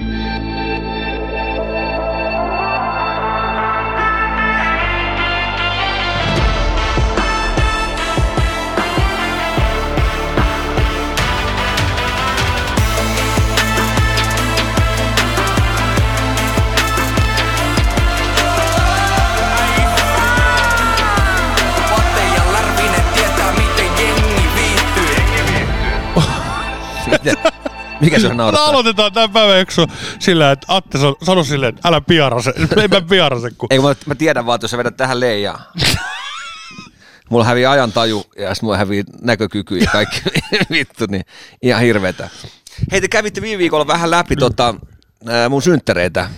Música Mikä se on naurattaa? aloitetaan tämän päivän jakso sillä, että Atte sano, silleen, että älä piarase. En mä piarase, kun... Ei, mä, mä tiedän vaan, että jos sä vedät tähän leijaa. Mulla hävii ajantaju ja sitten mulla hävii näkökyky ja kaikki vittu, niin ihan hirveetä. Hei, te kävitte viime viikolla vähän läpi tota, mun synttäreitä.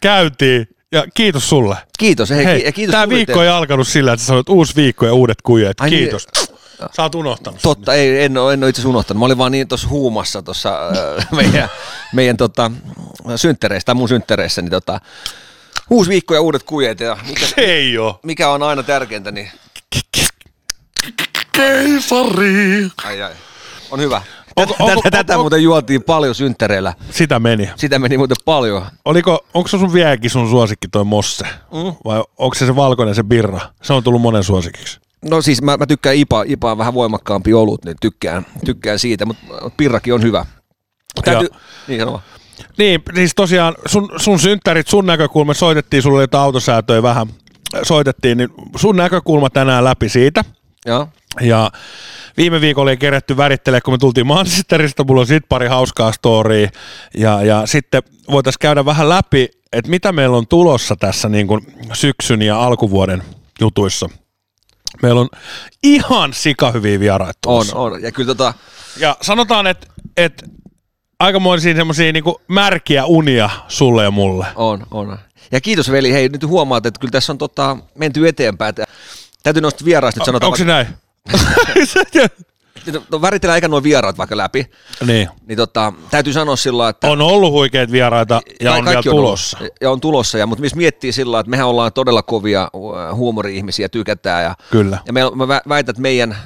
Käytiin. Ja kiitos sulle. Kiitos, hei, Hei, ja kiitos tämä viikko ei alkanut sillä, että sä sanoit uusi viikko ja uudet kujet. Ai niin. Sä oot unohtanut. sen. Totta, ei, en, ole, en ole itse asiassa unohtanut. Mä olin vaan niin tuossa huumassa tuossa äh, meidän, meidän tota, synttäreissä, tai mun synttäreissä, niin tota, uusi viikko ja uudet kujet. Ja mikä, Se ei oo. mikä on aina tärkeintä, niin Keisari. ai ai, on hyvä. Onko- Tätä, onko- tätä onko- muuten juotiin paljon synttäreillä. Sitä meni. Sitä meni muuten paljon. Oliko, onko se sun vieläkin sun suosikki toi Mosse? Mm. Vai onko se se valkoinen se birra? Se on tullut monen suosikiksi. No siis mä, mä tykkään IPA, IPA on vähän voimakkaampi olut, niin tykkään, tykkään siitä, mutta pirrakin on hyvä. Täytyy, niin sano vaan. Niin, siis tosiaan sun, sun synttärit, sun näkökulma, soitettiin sulle jotain autosäätöjä vähän, soitettiin, niin sun näkökulma tänään läpi siitä. Joo. Ja viime viikolla ei keretty värittelee, kun me tultiin Manchesterista, mulla on siitä pari hauskaa storya. Ja, ja sitten voitaisiin käydä vähän läpi, että mitä meillä on tulossa tässä niin kuin syksyn ja alkuvuoden jutuissa. Meillä on ihan sikahyviä vieraita On, on. Ja kyllä tota, Ja sanotaan, että, että aikamoisia semmoisia niin märkiä unia sulle ja mulle. on, on. Ja kiitos veli, hei nyt huomaat, että kyllä tässä on tota, menty eteenpäin. Täytyy noista vieraista sanotaan. Onko se näin? no, väritellään eikä nuo vieraat vaikka läpi. niin. Niin tota, täytyy sanoa sillä että On ollut huikeita vieraita ja on vielä kaikki tulossa. ollut. Ja on tulossa, ja, mutta jos miettii sillä että mehän ollaan todella kovia huumori-ihmisiä, tykätään. Ja, Kyllä. Ja me, mä vä- väitän, että meidän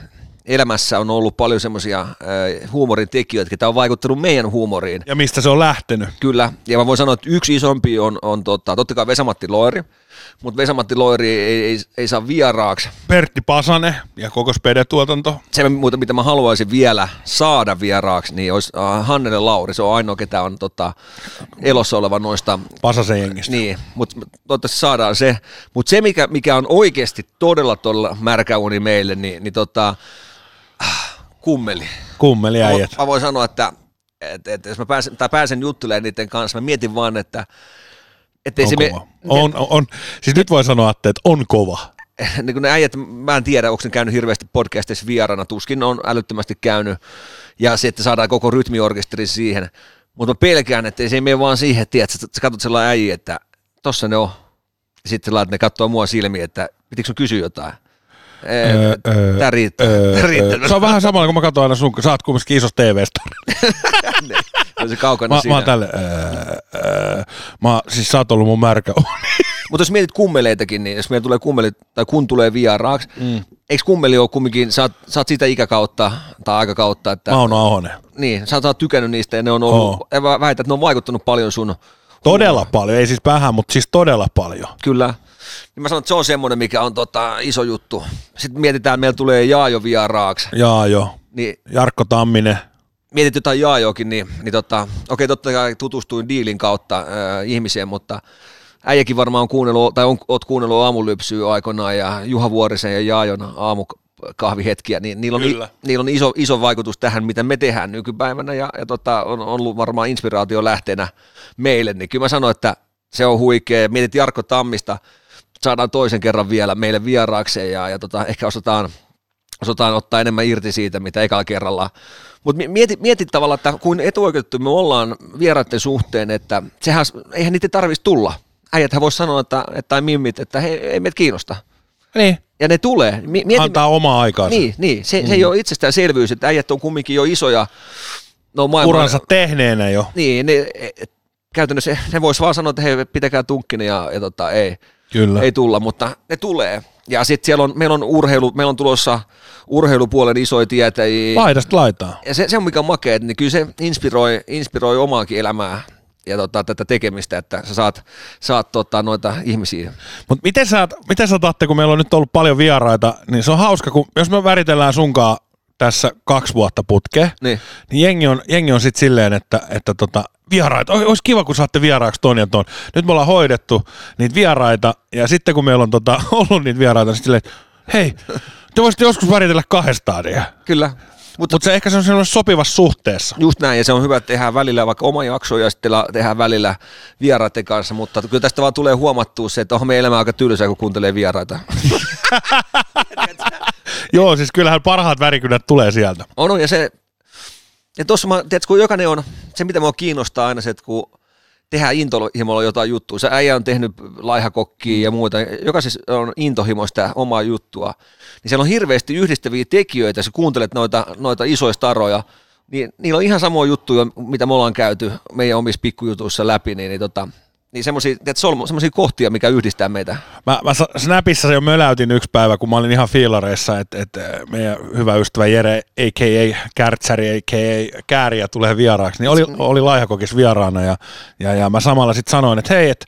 elämässä on ollut paljon semmoisia äh, huumorin tekijöitä, jotka on vaikuttanut meidän huumoriin. Ja mistä se on lähtenyt? Kyllä, ja mä voin sanoa, että yksi isompi on, on tota, totta kai Vesamatti Loiri, mutta Vesamatti Loiri ei, ei, ei saa vieraaksi. Pertti Pasane ja koko Spede-tuotanto. Se muuta, mitä mä haluaisin vielä saada vieraaksi, niin olisi uh, Hannele Lauri. Se on ainoa, ketä on tota, elossa oleva noista Pasasen jengistä. Niin, mutta toivottavasti saadaan se. Mutta se, mikä, mikä on oikeasti todella todella märkä uni meille, niin, niin tota, ah, kummeli. Kummeli Mä, äijät. mä voin sanoa, että, että, että jos mä pääsen, tai pääsen juttelemaan niiden kanssa, mä mietin vaan, että ettei On me, kova. On, on, on, siis nyt voi sanoa, että on kova. niin ne äijät, mä en tiedä, onko ne käynyt hirveästi podcastissa vierana, tuskin on älyttömästi käynyt, ja se, että saadaan koko rytmiorkesteri siihen, mutta mä pelkään, että se ei mene vaan siihen, että sä, sä katsot sellainen äijä, että tossa ne on, ja sitten laitat ne katsoo mua silmiin, että pitikö sun kysyä jotain? Öö, Tää riittää. öö, Tää riittää. öö. Se on vähän samalla, kun mä katson aina sun, sä oot kumminkin isossa TV-stä. se kaukana Mä, siinä. mä oon tälle, öö, öö, mä, siis sä oot ollut mun märkä. Mutta jos mietit kummeleitakin, niin jos meillä tulee kummeli, tai kun tulee vieraaksi, mm. eikö kummeli ole kumminkin, sä oot, sä oot sitä ikäkautta tai aikakautta, että Mauno Ahonen. niin, sä oot, sä oot tykännyt niistä ja ne on ollut, mä väitän, että ne on vaikuttanut paljon sun, Todella paljon, ei siis vähän, mutta siis todella paljon. kyllä. Niin mä sanon, että se on semmoinen, mikä on tota, iso juttu. Sitten mietitään, että meillä tulee Jaajo vieraaksi, Jaa jo. niin Jarkko Tamminen. Mietit jotain Jaajokin, niin, niin tota, okei, totta kai tutustuin diilin kautta äh, ihmiseen, mutta äijäkin varmaan on kuunnellut, tai on, oot kuunnellut aamulypsyä aikoinaan ja Juha Vuorisen ja Jaajon aamukahvihetkiä, niin niillä on, Kyllä. niillä on iso, iso vaikutus tähän, mitä me tehdään nykypäivänä ja, ja tota, on ollut varmaan inspiraatio lähteenä meille, niin kyllä mä sanoin, että se on huikea. Mietit Jarkko Tammista, saadaan toisen kerran vielä meille vieraakseen ja, ja tota, ehkä osataan osataan ottaa enemmän irti siitä, mitä ekalla kerralla. Mutta mieti, mieti tavallaan, että kuin etuoikeutettu me ollaan vieraiden suhteen, että sehän, eihän niitä tarvitsisi tulla. Äijäthän voisi sanoa, että, että tai mimmit, että he, ei meitä kiinnosta. Niin. Ja ne tulee. Mi- Mieti, Antaa omaa aikaansa. niin, niin. Se, mm. se ei ole itsestäänselvyys, että äijät on kumminkin jo isoja. No, maailman, Uransa tehneenä jo. Niin, ne, et, käytännössä ne vois vaan sanoa, että hei, pitäkää tunkkinen ja, ja tota, ei Kyllä. ei tulla, mutta ne tulee. Ja sitten siellä on, meillä on urheilu, meillä on tulossa urheilupuolen isoja tietäjiä. Laidasta laitaa. Ja se, se on mikä on makea, niin kyllä se inspiroi, inspiroi omaakin elämää. ja tota, tätä tekemistä, että sä saat, saat tota, noita ihmisiä. Mutta miten sä, miten sä otatte, kun meillä on nyt ollut paljon vieraita, niin se on hauska, kun jos me väritellään sunkaan tässä kaksi vuotta putkeen, Niin. niin jengi on, jengi on sitten silleen, että, että tota, vieraita, olisi kiva, kun saatte vieraaksi ton ja ton. Nyt me ollaan hoidettu niitä vieraita, ja sitten kun meillä on tota, ollut niitä vieraita, niin sitten silleen, että hei, te voisitte joskus väritellä kahdestaan. Ja. Kyllä, mutta Mutta se ehkä se on sellaisessa sopivassa suhteessa. Just näin, ja se on hyvä, että tehdään välillä vaikka oma jakso ja sitten tehdään välillä vieraiden kanssa, mutta kyllä tästä vaan tulee huomattua se, että onhan meidän elämä aika tylsää, kun kuuntelee vieraita. Joo, siis kyllähän parhaat värikynät tulee sieltä. On, on, ja se, ja tuossa mä, tiedätkö, kun jokainen on, se mitä mua kiinnostaa aina se, että kun tehdään intohimolla jotain juttua, se äijä on tehnyt laihakokkia ja muuta, jokaisessa on intohimoista omaa juttua, niin siellä on hirveästi yhdistäviä tekijöitä, jos kuuntelet noita, noita isoja staroja, niin niillä on ihan samoja juttuja, mitä me ollaan käyty meidän omissa pikkujutuissa läpi, niin, niin, tota, niin semmoisia semmoisia kohtia, mikä yhdistää meitä. Mä, mä sa- Snapissa jo möläytin yksi päivä, kun mä olin ihan fiilareissa, että, että meidän hyvä ystävä Jere, a.k.a. Kärtsäri, a.k.a. Kääriä tulee vieraaksi, niin oli, oli Laihakokis vieraana ja, ja, ja mä samalla sitten sanoin, että hei, että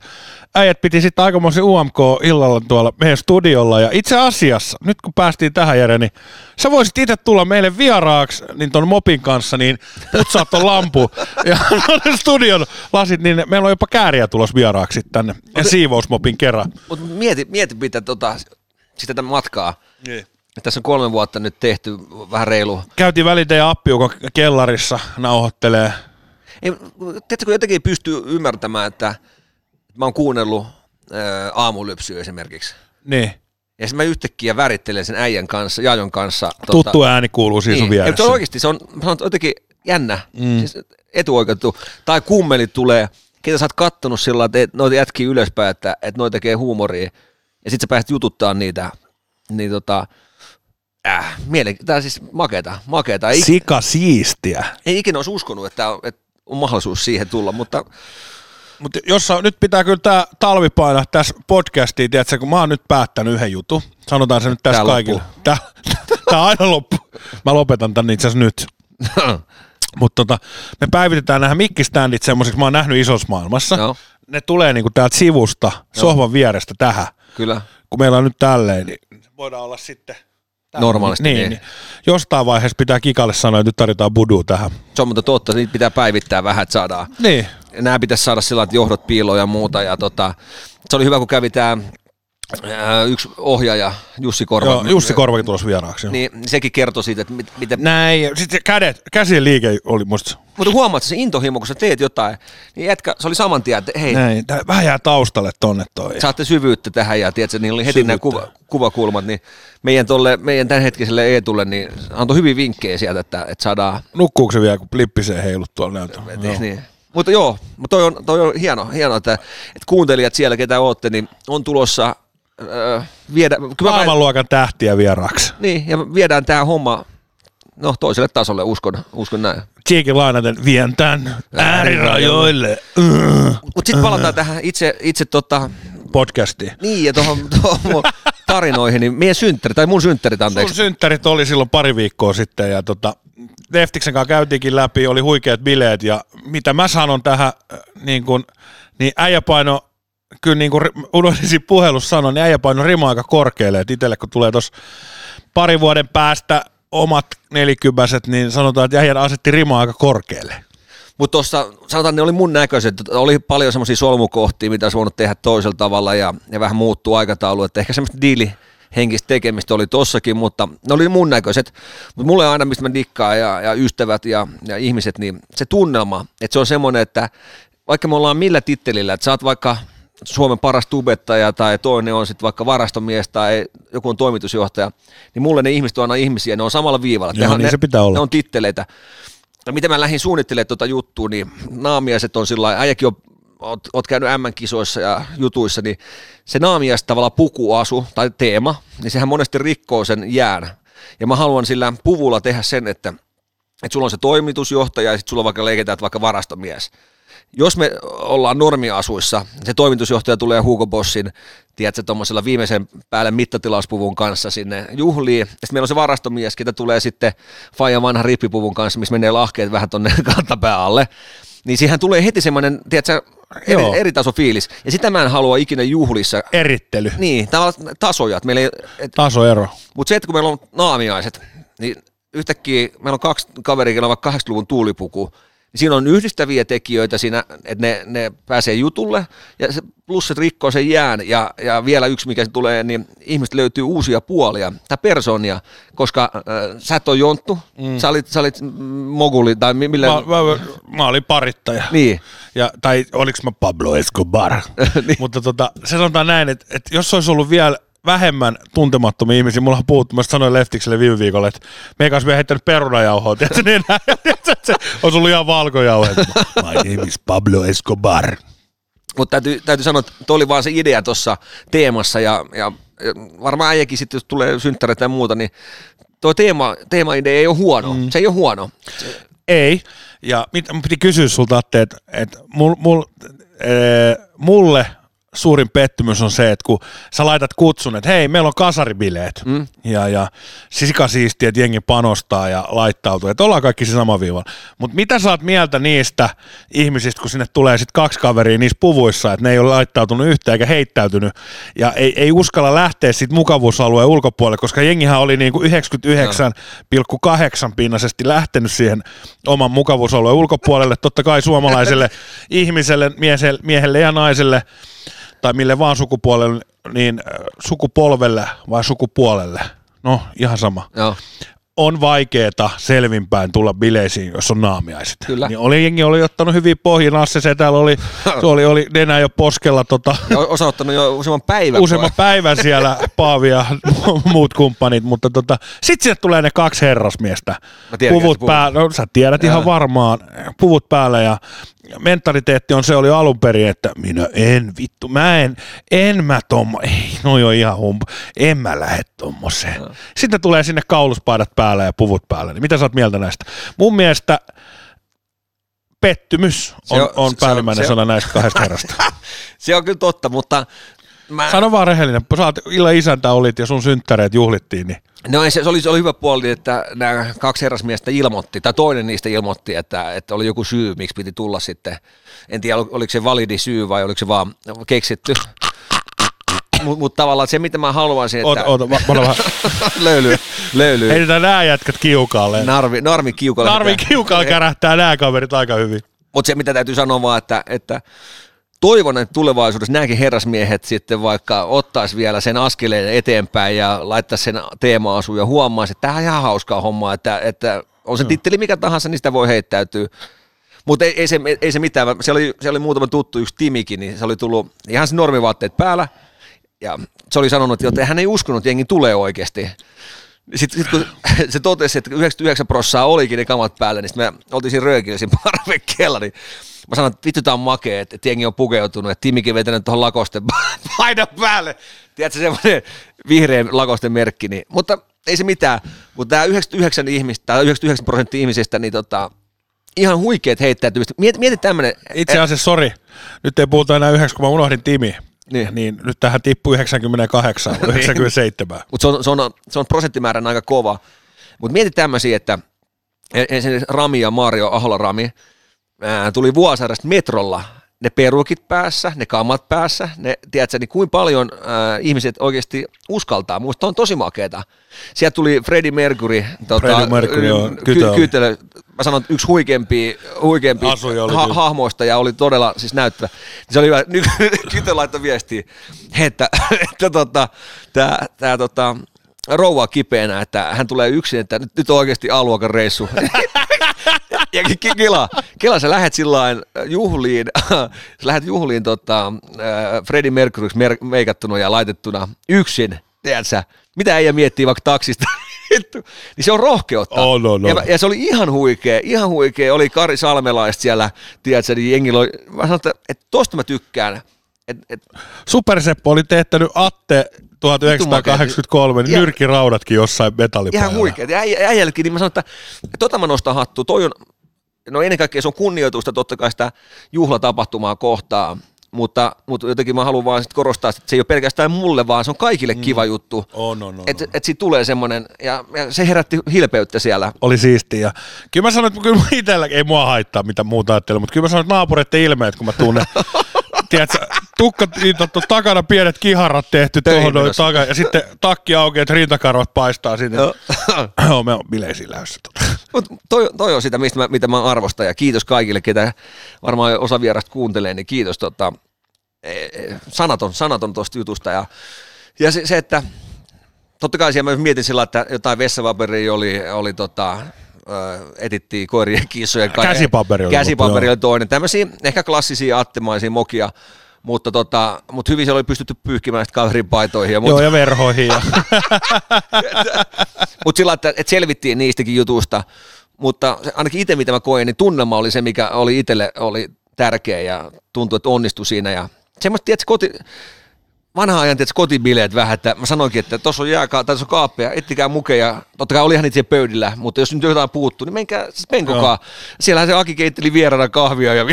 äijät piti sitten aikamoisen UMK illalla tuolla meidän studiolla ja itse asiassa, nyt kun päästiin tähän Jere, niin sä voisit itse tulla meille vieraaksi niin ton mopin kanssa, niin putsaa ton lampu ja studion lasit, niin meillä on jopa Kääriä tulos vieraaksi tänne ja siivousmopin kerran. Mutta mieti, mieti mitä tota, sitä tätä matkaa. Niin. Tässä on kolme vuotta nyt tehty vähän reilu. Käytiin väliin teidän appi, joka kellarissa nauhoittelee. Ei, tiedätkö, kun jotenkin pystyy ymmärtämään, että mä oon kuunnellut ää, aamulypsyä esimerkiksi. Niin. Ja sitten mä yhtäkkiä värittelen sen äijän kanssa, Jajon kanssa. Tuttu ääni kuuluu siis sun niin. Ei, vieressä. mutta oikeasti se on, se on jotenkin jännä, mm. siis etuoikeutettu. Tai kummeli tulee, ketä sä oot kattonut sillä että noita jätkii ylöspäin, että, että noi tekee huumoria. Ja sit sä pääset jututtaa niitä. Niin tota, äh, mielen, tää siis makeeta, makeeta. Ei, Sika siistiä. ei ikinä olisi uskonut, että on, että on mahdollisuus siihen tulla, mutta Mutta jos sä, nyt pitää kyllä tämä talvi painaa tässä podcastiin, tiedätkö, kun mä oon nyt päättänyt yhden jutun. Sanotaan se nyt tässä Tää kaikille. Tää, tää aina loppu. Mä lopetan tän itse asiassa nyt. Mutta tota, me päivitetään nämä mikkiständit semmoisiksi, mä oon nähnyt isossa maailmassa. Joo. Ne tulee niinku täältä sivusta, sohvan vierestä tähän. kyllä Kun meillä on nyt tälleen, niin voidaan olla sitten normaalisti. niin, Niin, niin. Jostain vaiheessa pitää Kikalle sanoa, että nyt tarvitaan budu tähän. Se on mutta totta, niitä pitää päivittää vähän, että saadaan. Niin. Nämä pitäisi saada sillä että johdot piiloon ja muuta. Ja tota, se oli hyvä, kun kävi tämä yksi ohjaaja, Jussi Korva. Joo, Jussi Korvakin tulossa vieraaksi. Niin. Niin sekin kertoi siitä, että mit, miten... Näin, sitten kädet, käsien liike oli musta. Mutta huomaat, että se intohimo, kun sä teet jotain, niin jätkä, se oli saman tien, että hei, Näin, tää vähän jää taustalle tonne toi. saatte syvyyttä tähän ja tiedätkö, niillä oli heti nämä Syvyyttä. kuva, kuvakulmat, niin meidän, tolle, meidän tämänhetkiselle Eetulle niin antoi hyvin vinkkejä sieltä, että, että saadaan Nukkuuko se vielä, kun plippisee heilut tuolla näytöllä? Niin. Mutta joo, mutta toi on, toi on hieno, hieno että, että kuuntelijat siellä, ketä ootte, niin on tulossa öö, viedä, kyllä mä, Maailmanluokan tähtiä vieraaksi. niin, ja viedään tämä homma no, toiselle tasolle, uskon, uskon näin. Cheekin lainaten vien tän äärirajoille. Mutta sitten palataan tähän itse, itse tota, Podcastiin. niin ja tuohon tarinoihin, niin meidän synttäri, tai mun synttärit Sun anteeksi. synttärit oli silloin pari viikkoa sitten ja tota, Deftiksen kanssa käytiinkin läpi, oli huikeat bileet ja mitä mä sanon tähän, äh, niin kun, niin äijä paino, kyllä niin kuin unohdin puhelussa sanoa, niin äijä paino rima aika korkealle, että itselle kun tulee tuossa pari vuoden päästä omat nelikymäiset, niin sanotaan, että äijä asetti rima aika korkealle. Mutta tuossa, sanotaan, ne oli mun näköiset, oli paljon semmoisia solmukohtia, mitä olisi voinut tehdä toisella tavalla ja, ja vähän muuttuu aikataulu, että ehkä semmoista diili henkistä tekemistä oli tossakin, mutta ne oli mun näköiset. Mutta mulle aina, mistä mä dikkaan ja, ja ystävät ja, ja ihmiset, niin se tunnelma, että se on semmoinen, että vaikka me ollaan millä tittelillä, että sä oot vaikka Suomen paras tubettaja tai toinen on sitten vaikka varastomies tai joku on toimitusjohtaja, niin mulle ne ihmiset on aina ihmisiä, ne on samalla viivalla. Joo, niin ne, se pitää olla. Ne on titteleitä. No miten mä lähdin suunnittelemaan tuota juttua, niin naamiaiset on sillä lailla, äijäkin on, oot, oot käynyt M-kisoissa ja jutuissa, niin se naamiais tavallaan pukuasu tai teema, niin sehän monesti rikkoo sen jään. Ja mä haluan sillä puvulla tehdä sen, että, että sulla on se toimitusjohtaja ja sitten sulla vaikka leiketään että vaikka varastomies. jos me ollaan normiasuissa, se toimitusjohtaja tulee Hugo Bossin, tiedätkö, tuommoisella viimeisen päälle mittatilauspuvun kanssa sinne juhliin. Sitten meillä on se varastomies, ketä tulee sitten Fajan vanha rippipuvun kanssa, missä menee lahkeet vähän tonne kantapää alle. Niin siihen tulee heti semmoinen, tiedätkö, eri, Joo. eri taso fiilis. Ja sitä mä en halua ikinä juhlissa. Erittely, Niin, tavallaan tasoja. Että meillä ei, et, tasoero. mutta se, että kun meillä on naamiaiset, niin yhtäkkiä meillä on kaksi kaveria, joilla on vaikka 80-luvun tuulipuku, siinä on yhdistäviä tekijöitä siinä, että ne, ne pääsee jutulle, ja se, plus se rikkoo sen jään, ja, ja vielä yksi, mikä tulee, niin ihmistä löytyy uusia puolia, tai persoonia, koska äh, sä et ole jonttu, mm. sä, olit, sä olit moguli, tai mi- millä... Mä, mä, mä olin parittaja. Niin, Ja, tai oliks mä Pablo Escobar. niin. Mutta tota, se sanotaan näin, että, että jos olisi ollut vielä vähemmän tuntemattomia ihmisiä, mulla on puhuttu, mä sanoin Leftikselle viime viikolla, että meidän kanssa vielä heittänyt perunajauhoa, tiedätkö, niin että se olisi ollut ihan valkojauho. että My name is Pablo Escobar. Mutta täytyy, täytyy sanoa, että tuo oli vaan se idea tuossa teemassa ja, ja, ja varmaan äijäkin sitten, jos tulee synttäreitä ja muuta, niin tuo teema, teema-idea ei ole huono. Mm. Se ei ole huono. Ei. Ja mit, mun piti kysyä sulta, Atte, että et mul, mul, ee, mulle suurin pettymys on se, että kun sä laitat kutsun, että hei, meillä on kasaribileet. Mm. Ja, ja sikasiistiä, että jengi panostaa ja laittautuu. Että ollaan kaikki se sama viiva. Mutta mitä sä oot mieltä niistä ihmisistä, kun sinne tulee sitten kaksi kaveria niissä puvuissa, että ne ei ole laittautunut yhtään eikä heittäytynyt. Ja ei, ei uskalla lähteä siitä mukavuusalueen ulkopuolelle, koska jengihän oli niinku 99,8 pinnaisesti lähtenyt siihen oman mukavuusalueen ulkopuolelle. Totta kai suomalaiselle ihmiselle, miehelle, miehelle ja naiselle tai mille vaan sukupuolelle, niin äh, sukupolvelle vai sukupuolelle, no ihan sama, Joo. on vaikeeta selvinpäin tulla bileisiin, jos on naamiaiset. Kyllä. Niin oli, jengi oli ottanut hyvin pohjin, Asse Setällä oli, se oli, oli nenä jo poskella tota, Ja osa ottanut jo useamman päivän. useamman päivän siellä Paavi ja muut kumppanit, mutta tota, sit sieltä tulee ne kaksi herrasmiestä. Tiedän, puvut päällä, no sä tiedät ihan Joo. varmaan, puvut päällä ja mentaliteetti on se oli alun perin, että minä en vittu, mä en, en mä tommo, ei, no jo ihan humpa, en mä lähde tommoseen. Sitten tulee sinne kauluspaidat päällä ja puvut päällä, niin mitä sä oot mieltä näistä? Mun mielestä pettymys on, Se on, on- se päällimmäinen on- se on- sana näistä kahdesta herrasta. Se on kyllä totta, mutta mä, Sano vaan rehellinen, sä oot illan isäntä olit ja sun synttäreet juhlittiin, niin no ei, se, se, oli, se oli hyvä puoli, että nämä kaksi herrasmiestä ilmoitti, tai toinen niistä ilmoitti, että, että oli joku syy, miksi piti tulla sitten. En tiedä, ol- oliko se validi syy vai oliko se vaan keksitty. Mutta mut tavallaan se, mitä mä haluaisin, oota, että... oota, mä, mä vähän, löyly, löyly. heitetään nää jätkät kiukaalle. Narvi, narmi kiukalle. Tarvi kiukaalla kärähtää nää kaverit aika hyvin. Mutta se, mitä täytyy sanoa vaan, että, että toivon, että tulevaisuudessa nämäkin herrasmiehet sitten vaikka ottaisi vielä sen askeleen eteenpäin ja laittaisi sen teema-asuun ja huomaisi, että tämähän on ihan hauskaa hommaa, että, että on se titteli mikä tahansa, niin sitä voi heittäytyä. Mutta ei, ei, se, ei se mitään, se oli, se oli muutama tuttu, yksi Timikin, niin se oli tullut ihan se normivaatteet päällä, ja se oli sanonut, että hän ei uskonut, että jengi tulee oikeasti. Sitten sit kun se totesi, että 99 prossaa olikin ne kamat päällä, niin sitten me oltiin siinä röökillä siinä parvekkeella, niin mä sanoin, että vittu tää on makea, että jengi on pukeutunut, että Timikin vetänyt tuohon lakosten paidan päälle. Tiedätkö, semmoinen vihreä lakosten merkki, niin, mutta ei se mitään. Mutta tämä 99 ihmistä, tai 99 prosenttia ihmisistä, niin tota, ihan huikeet heittäytymistä. Mieti, mieti tämmöinen, Itse asiassa, sori, nyt ei puhuta enää yhdeksi, kun mä unohdin Timi. Niin. niin nyt tähän tippui 98, 97. Mutta se on, se, on, se on prosenttimäärän aika kova. Mutta mieti tämmöisiä, että ensin Rami ja Mario Ahola Rami ää, tuli Vuosaaresta metrolla, ne perukit päässä, ne kammat päässä, ne, tiedätkö, niin kuinka paljon ää, ihmiset oikeasti uskaltaa. Muista on tosi makeeta. Sieltä tuli Freddie Mercury, tota, Freddie Mercury, joo, ky- kytö oli. kytele, mä sanon, että yksi huikeampi, huikeampi ha- hahmoista ja oli todella siis näyttävä. Se oli hyvä. Nyt Kytö laittoi viestiä, että, että tota, tämä tää, tota, rouva on kipeänä, että hän tulee yksin, että nyt, nyt on oikeasti A-luokan reissu. ja ki- ki- Kila, Kila, sä lähet sillain juhliin, sä lähet juhliin tota, äh, Freddie Mercuryksi mer- meikattuna ja laitettuna yksin, tiedätkö mitä ei miettii vaikka taksista, niin se on rohkeutta. On, on, on. Ja, ja, se oli ihan huikea, ihan huikea, oli Kari Salmelaista siellä, tiedätkö, niin jengillä oli, mä sanoin, että, että tosta mä tykkään, et, et, Superseppo oli teettänyt Atte 1983, niin nyrkiraudatkin jossain metallipäällä. ihan huikea. Ja äijä- äijällekin, niin mä sanoin, että tota mä nostan hattua, toi on, no ennen kaikkea se on kunnioitusta totta kai sitä juhlatapahtumaa kohtaan, mutta, mutta jotenkin mä haluan vaan sit korostaa, että se ei ole pelkästään mulle, vaan se on kaikille mm. kiva juttu. On, on, on. Että et siitä tulee semmoinen, ja, ja se herätti hilpeyttä siellä. Oli siistiä. Ja kyllä mä sanoin, että kyllä itsellä, ei mua haittaa mitä muuta ajattelee, mutta kyllä mä sanoin, että naapureiden ilmeet, kun mä tunnen, tiedätkö, tukka liitattu takana, pienet kiharat tehty tuohon noin takaa, ja sitten takki auki, että rintakarvat paistaa sinne. Joo. Joo, me on bileisiin lähdössä. Tota. Mut toi, toi on sitä, mistä mä, mitä mä arvostan, ja kiitos kaikille, ketä varmaan osa vierasta kuuntelee, niin kiitos tota, e, e, sanaton, sanaton tuosta jutusta. Ja, ja se, se, että totta kai siellä mä mietin sillä, että jotain vessapaperia oli, oli tota, etittiin koirien kissojen kanssa. Käsipaperi oli Käsipaperi loppu, oli toinen. Tämmöisiä ehkä klassisia attemaisia mokia, mutta, tota, mutta hyvin siellä oli pystytty pyyhkimään sitten kaverin paitoihin. Ja Joo, ja verhoihin. Ja. mutta sillä että, että selvittiin niistäkin jutusta, mutta ainakin itse mitä mä koin, niin tunnelma oli se, mikä oli itselle oli tärkeä ja tuntui, että onnistui siinä ja semmoista, tiedätkö, koti, vanha ajan tiedätkö, kotibileet vähän, että mä sanoinkin, että tuossa on jääkaa, tai on kaappeja, ettikää mukeja, totta kai olihan niitä siellä pöydillä, mutta jos nyt jotain puuttuu, niin menkää, siis menkokaa. Siellähän se Aki keitteli vieraana kahvia ja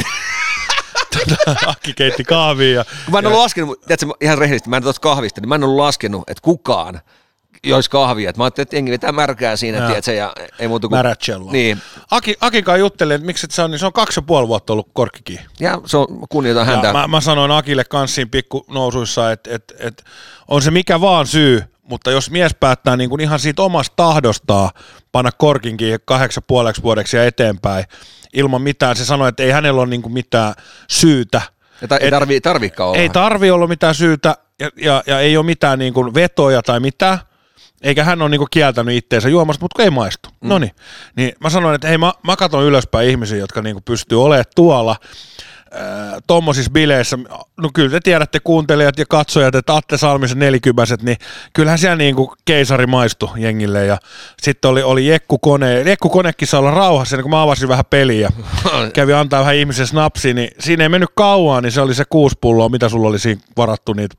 Akki keitti kahvia. Mä en ollut laskenut, tiedätkö, ihan rehellisesti, mä en tuosta kahvista, niin mä en ollut laskenut, että kukaan joisi kahvia. Et mä ajattelin, että jengi vetää märkää siinä, Joo. tiedätkö, ja ei muuta kuin... Märäcello. Niin, Aki, Akikaan juttelin, että miksi et se on, niin se on kaksi ja puoli vuotta ollut korkkikin. ja se on, kunnioitan häntä. Ja mä, mä sanoin Akille kanssiin pikku nousuissa, että et, et, on se mikä vaan syy, mutta jos mies päättää niin kuin ihan siitä omasta tahdostaan panna korkinkin kahdeksan puoleksi vuodeksi ja eteenpäin ilman mitään, se sanoi, että ei hänellä ole niin kuin mitään syytä. Ja ta- ei tarvii, tarviikaan olla. Ei tarvi olla mitään syytä ja, ja, ja ei ole mitään niin kuin vetoja tai mitään. Eikä hän ole niin kuin kieltänyt itteensä juomasta, mutta ei maistu. Mm. No niin. Mä sanoin, että hei mä, mä katson ylöspäin ihmisiä, jotka niin kuin pystyy olemaan tuolla äh, tommosissa bileissä, no kyllä te tiedätte kuuntelijat ja katsojat, että Atte Salmisen nelikymäiset, niin kyllähän siellä niin kuin keisari maistui jengille ja sitten oli, oli Jekku Kone, Jekku Konekin saa olla rauhassa, niin kun mä avasin vähän peliä ja kävi antaa vähän ihmisen snapsi, niin siinä ei mennyt kauan, niin se oli se kuusi pulloa, mitä sulla oli siinä varattu niitä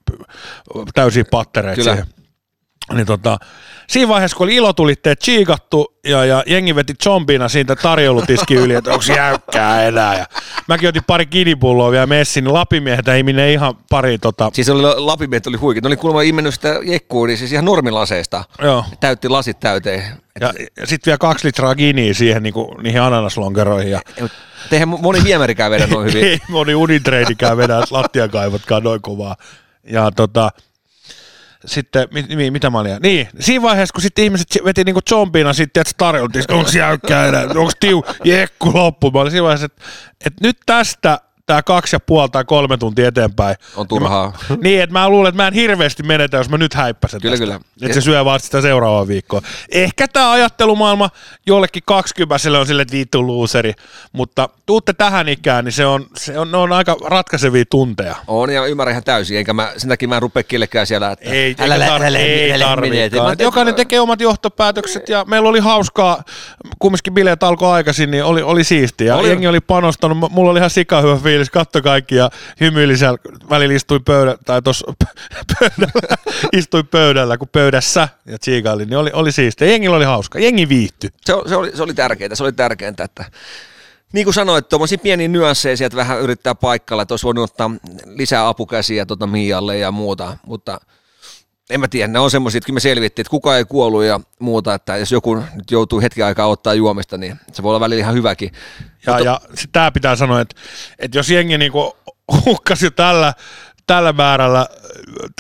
täysiä pattereita Kyllä. siihen. Niin tota, siinä vaiheessa, kun oli ilotulitteet chiikattu ja, ja jengi veti zombina siitä tarjoulutiski yli, että onko jäykkää enää. Ja mäkin otin pari kidipulloa vielä messiin, niin lapimiehet ei minne ihan pari tota, Siis oli, lapimiehet oli huikeat. Ne oli kuulemma imennyt sitä jekkua, niin siis ihan normilaseista. joo. Täytti lasit täyteen. Ja, ja sitten vielä kaksi litraa giniä siihen niinku, niihin ananaslonkeroihin. Ja, Eihän moni viemärikään vedä noin hyvin. ei moni unitreidikään vedä lattiakaivotkaan noin kovaa. Ja tota, sitten, mit, mit, mitä mä olin? Niin, siinä vaiheessa, kun sitten ihmiset veti niinku zombina sitten, että tarjoltiin, onko jäykkää enää, onko tiu, jekku loppu. Mä olin siinä vaiheessa, että, että nyt tästä tämä kaksi ja puoli tai kolme tuntia eteenpäin. On turhaa. Niin, että mä luulen, että mä en hirveästi menetä, jos mä nyt häippäsen Kyllä, tästä. kyllä. Että se syö vaan sitä seuraavaa viikkoa. Ehkä tämä ajattelumaailma jollekin 20 on sille, että luuseri, mutta tuutte tähän ikään, niin se on, se on, ne on aika ratkaisevia tunteja. On ja ymmärrän ihan täysin, eikä mä, sen takia mä en rupea kellekään siellä, että Ei, älä, älä, älä, ei älä, tarvikaan. Jokainen tekee omat johtopäätökset ja meillä oli hauskaa, kumminkin bileet alkoi aikaisin, niin oli, oli siistiä. Ja Oli. jengi oli panostanut, mulla oli ihan sika hyvä fiilis, katto kaikki ja hymyili siellä, välillä istuin pöydällä, tai tuossa pöydällä, istuin pöydällä, kun pöydässä ja tsiikailin, niin oli, oli siistiä. Jengillä oli hauska, jengi viihtyi. se, se, oli, se oli tärkeintä, se oli tärkeintä, että niin kuin sanoit, tuommoisia pieniä nyansseja sieltä vähän yrittää paikalla, että olisi voinut ottaa lisää apukäsiä tuota Mialle ja muuta, mutta en mä tiedä, ne on semmoisia, että kyllä me selvittiin, että kukaan ei kuollut ja muuta, että jos joku nyt joutuu hetken aikaa ottaa juomista, niin se voi olla välillä ihan hyväkin. Ja, Mutta- ja tämä pitää sanoa, että, että jos jengi niinku hukkasi tällä, tällä määrällä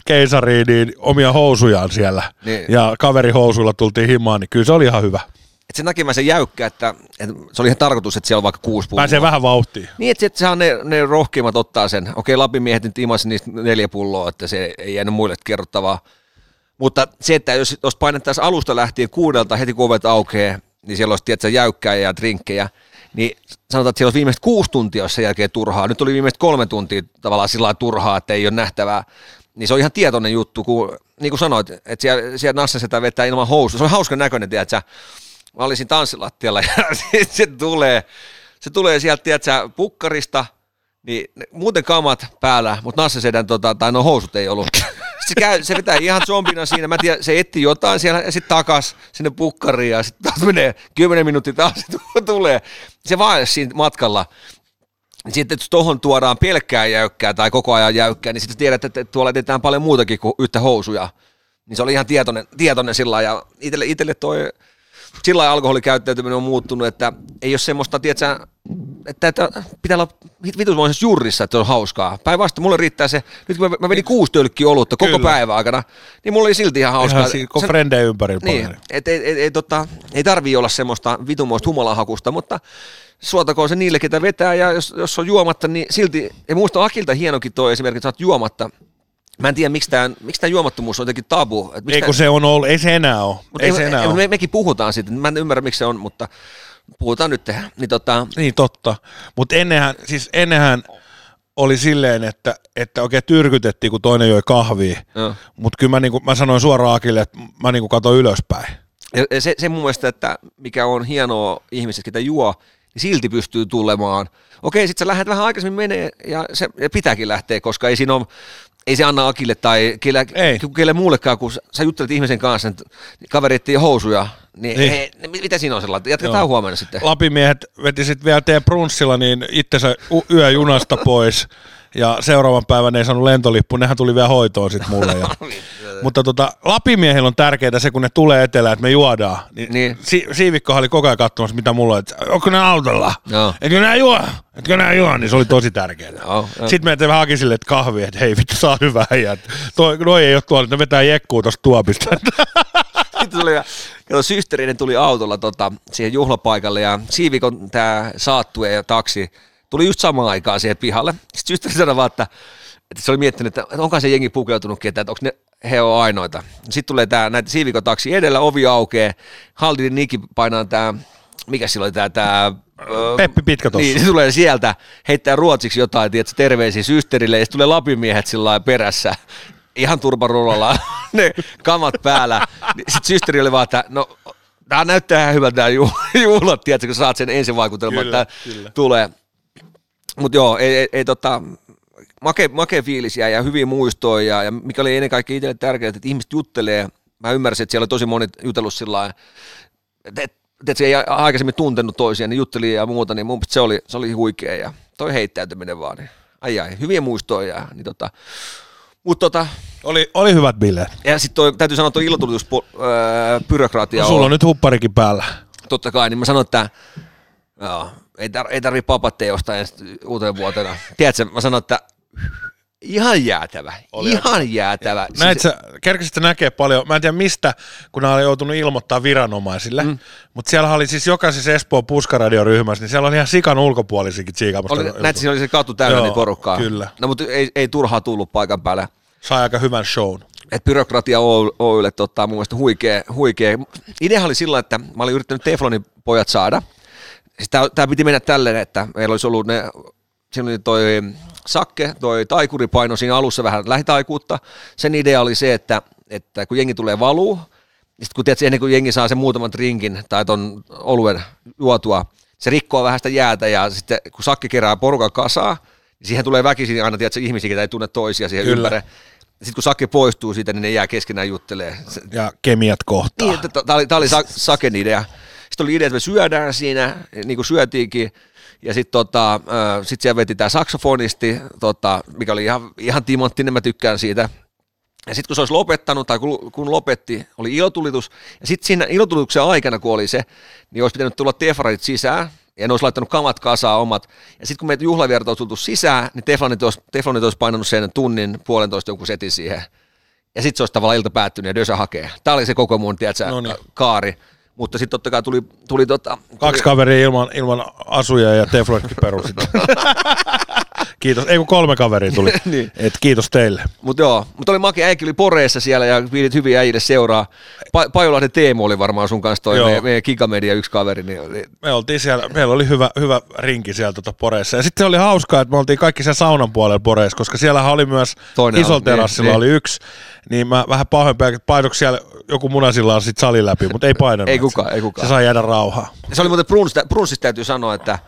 keisariin niin omia housujaan siellä Niin. ja kaverihousuilla tultiin himaan, niin kyllä se oli ihan hyvä. Et sen näkemään se jäykkä, että, että, se oli ihan tarkoitus, että siellä on vaikka kuusi pulloa. Pääsee vähän vauhtiin. Niin, että sit saa ne, ne rohkeimmat ottaa sen. Okei, Lapin miehet nyt imasi niistä neljä pulloa, että se ei jäänyt muille kerrottavaa. Mutta se, että jos, jos painettaisiin alusta lähtien kuudelta heti kun ovet aukeaa, niin siellä olisi tietysti jäykkää ja drinkkejä, niin sanotaan, että siellä olisi viimeiset kuusi tuntia sen jälkeen turhaa. Nyt oli viimeiset kolme tuntia tavallaan sillä turhaa, että ei ole nähtävää. Niin se on ihan tietoinen juttu, kun niin kuin sanoit, että siellä, siellä Nassa sitä vetää ilman housuja. Se on hauskan näköinen, tiedätkö? Mä olisin tanssilattialla ja se tulee, se tulee sieltä, tiedätkö, pukkarista, niin muuten kamat päällä, mutta Nassa sedän, tota, tai no housut ei ollut. Se, käy, se vetää ihan zombina siinä, mä tiedän, se etti jotain siellä ja sitten takas sinne pukkariin ja sitten taas menee 10 minuuttia taas se tulee. se vaelsi siinä matkalla, sitten jos tuohon tuodaan pelkkää jäykkää tai koko ajan jäykkää, niin sitten tiedät, että tuolla teetään paljon muutakin kuin yhtä housuja. Niin se oli ihan tietoinen, tietoinen sillä ja itselle, itselle toi sillä lailla alkoholikäyttäytyminen on muuttunut, että ei ole semmoista, tiedätkö, että, että pitää olla vitusmoisessa jurrissa, että se on hauskaa. Päinvastoin mulle riittää se, nyt kun mä, mä vedin kuusi tölkkiä olutta koko Kyllä. päivän aikana, niin mulla oli silti ihan hauskaa. Ihan si- kun Sen- frendejä ympärillä niin, paljon. et, et, et, et, tota, ei tarvii olla semmoista vitumoista humalahakusta, mutta suotakoon se niille, ketä vetää, ja jos, jos on juomatta, niin silti, ja muista Akilta hienokin toi esimerkiksi, että sä oot juomatta. Mä en tiedä, miksi tämä miksi juomattomuus on jotenkin tabu. Et miksi Ei kun se on ollut, ei se enää ole. Ei se enää me, ole. me, mekin puhutaan siitä, mä en ymmärrä miksi se on, mutta puhutaan nyt. Niin tota, Niin totta. Mutta ennenhän, siis ennenhän oli silleen, että, että oikein tyrkytettiin, kun toinen joi kahvia. Mutta kyllä mä, niinku, mä sanoin suoraan Akille, että mä niinku katsoin ylöspäin. Ja- se, se mun mielestä, että mikä on hienoa ihmiset, ketä juo, niin silti pystyy tulemaan. Okei, sit sä lähdet vähän aikaisemmin menee ja se ja pitääkin lähteä, koska ei siinä ole, ei se anna Akille tai kelle, kelle muullekaan, kun sä- juttelet ihmisen kanssa, että kaveri etsii housuja, niin, Niin. Mit- mitä siinä on sellainen? Jatketaan Joo. huomenna sitten. Lapimiehet veti sitten vielä teidän brunssilla niin itsensä yöjunasta pois. Ja seuraavan päivän ei saanut lentolippu, nehän tuli vielä hoitoon sitten mulle. Ja. Mutta tota, Lapimiehillä on tärkeää se, kun ne tulee etelään, että me juodaan. Niin, Niin. Si- Siivikkohan oli koko ajan katsomassa, mitä mulla on, että onko ne autolla? Joo. Etkö nää juo? Etkö nää juo? Niin se oli tosi tärkeää. Joo, joo. Sitten me vähän haki silleen, että kahvi, että hei vittu, saa hyvää äijää. Toi, noi ei ole tuolla, että ne vetää jekkuu tosta tuopista. Sitten tuli, kato, systerinen tuli autolla tota, siihen juhlapaikalle ja Siivikon tämä saattue ja taksi tuli just samaan aikaan siihen pihalle. Sitten systeri sanoi vaan, että, että se oli miettinyt, että onko se jengi pukeutunut ketään, että onko ne he on ainoita. Sitten tulee tämä näitä Siivikon taksi edellä, ovi aukeaa, Haldinin Niki painaa tämä, mikä silloin tämä, tämä Peppi Pitkä tossa. Niin, se tulee sieltä, heittää ruotsiksi jotain, tiedätkö, terveisiä systerille, ja sitten tulee lapimiehet sillä lailla perässä, ihan turparullalla, ne kamat päällä. Sitten systeri oli vaan, että no, tämä näyttää ihan hyvältä tämä juh- juhlat, tiedätkö, kun saat sen ensivaikutelman, että kyllä. tulee. Mutta joo, ei, ei, ei tota, make, make fiilis jäi ja hyviä muistoja, ja, ja mikä oli ennen kaikkea itselle tärkeää, että ihmiset juttelee. Mä ymmärsin, että siellä oli tosi moni jutellut sillä lailla, että et, et se ei aikaisemmin tuntenut toisiaan, niin jutteli ja muuta, niin mun se oli, se oli huikea ja toi heittäytyminen vaan, niin ai ai, hyviä muistoja. ja Niin tota, mutta tota, Oli, oli hyvät bileet. ja sitten toi, täytyy sanoa, tuo ilotulitus öö, byrokratia No, sulla on nyt hupparikin päällä. totta kai, niin mä sanoin, että joo, ei, tar- ei tarvi papatteja ostaa ensi uuteen vuotena. Tiedätkö, mä sanoin, että ihan jäätävä, Oli ihan jäätävä. Näit sä, sä näkee paljon, mä en tiedä mistä, kun nämä oli joutunut ilmoittaa viranomaisille, mm. mutta siellä oli siis jokaisessa Espoon puskaradioryhmässä, niin siellä on ihan sikan ulkopuolisikin tsiikaamassa. oli, näitä siinä oli se katu täynnä Joo, niin porukkaa. kyllä. No mutta ei, ei turhaa tullut paikan päälle. Sai aika hyvän shown. Et byrokratia Oy- Oylle tota, mun mielestä huikea, huikea. Ideahan oli sillä, että mä olin yrittänyt Teflonin pojat saada. Tämä piti mennä tälleen, että meillä olisi ollut ne, siinä oli toi Sakke, toi taikuri paino siinä alussa vähän lähitaikuutta. Sen idea oli se, että, että kun jengi tulee valuu, niin sitten kun tiedät, ennen kuin jengi saa sen muutaman drinkin tai ton oluen juotua, se rikkoo vähän sitä jäätä ja sitten kun Sakke kerää porukan kasaa, niin siihen tulee väkisin aina tiedät, ihmisiä, jotka ei tunne toisia siihen Kyllä. ympäre. Sitten kun Sakke poistuu siitä, niin ne jää keskenään juttelee. Ja kemiat kohtaa. niin, tämä oli, tää oli Sa- Saken idea. Sitten oli idea, että me syödään siinä, niin kuin syötiinkin. Ja sitten tota, sit siellä veti tämä saksofonisti, tota, mikä oli ihan, ihan timanttinen, mä tykkään siitä. Ja sitten kun se olisi lopettanut, tai kun, kun lopetti, oli ilotulitus. Ja sitten siinä ilotulituksen aikana, kun oli se, niin olisi pitänyt tulla tefarit sisään. Ja ne olisi laittanut kamat kasaan omat. Ja sitten kun meitä juhlavierta olisi tultu sisään, niin teflonit olisi, teflonit olisi painanut sen tunnin, puolentoista jonkun setin siihen. Ja sitten se olisi tavallaan ilta päättynyt ja Dösä hakee. Tämä oli se koko mun, tiedätkö, Noniin. kaari. Mutta sitten totta kai tuli, tuli tota, Kaksi tuli, kaveria ilman, ilman asuja ja Teflonkin perusit. kiitos. Ei kun kolme kaveria tuli. Niin. Et kiitos teille. Mutta joo, mutta oli makea äikki oli Poreessa siellä ja pidit hyviä äijille seuraa. Pa- Pajolahden Teemu oli varmaan sun kanssa toi meidän, meidän Gigamedia yksi kaveri. Niin oli, Me oltiin siellä, meillä oli hyvä, hyvä rinki siellä tuota Poreessa. Ja sitten oli hauskaa, että me oltiin kaikki siellä saunan puolella Poreessa, koska siellä oli myös Toinen isolla on, terassilla niin, oli yksi. Niin mä vähän pahoin pelkät, painoiko siellä joku munasillaan sit salin läpi, mutta ei painanut. Ei kukaan, ei kukaan. Se sai jäädä rauhaa. se oli muuten Brunsta, Brunsista täytyy sanoa, että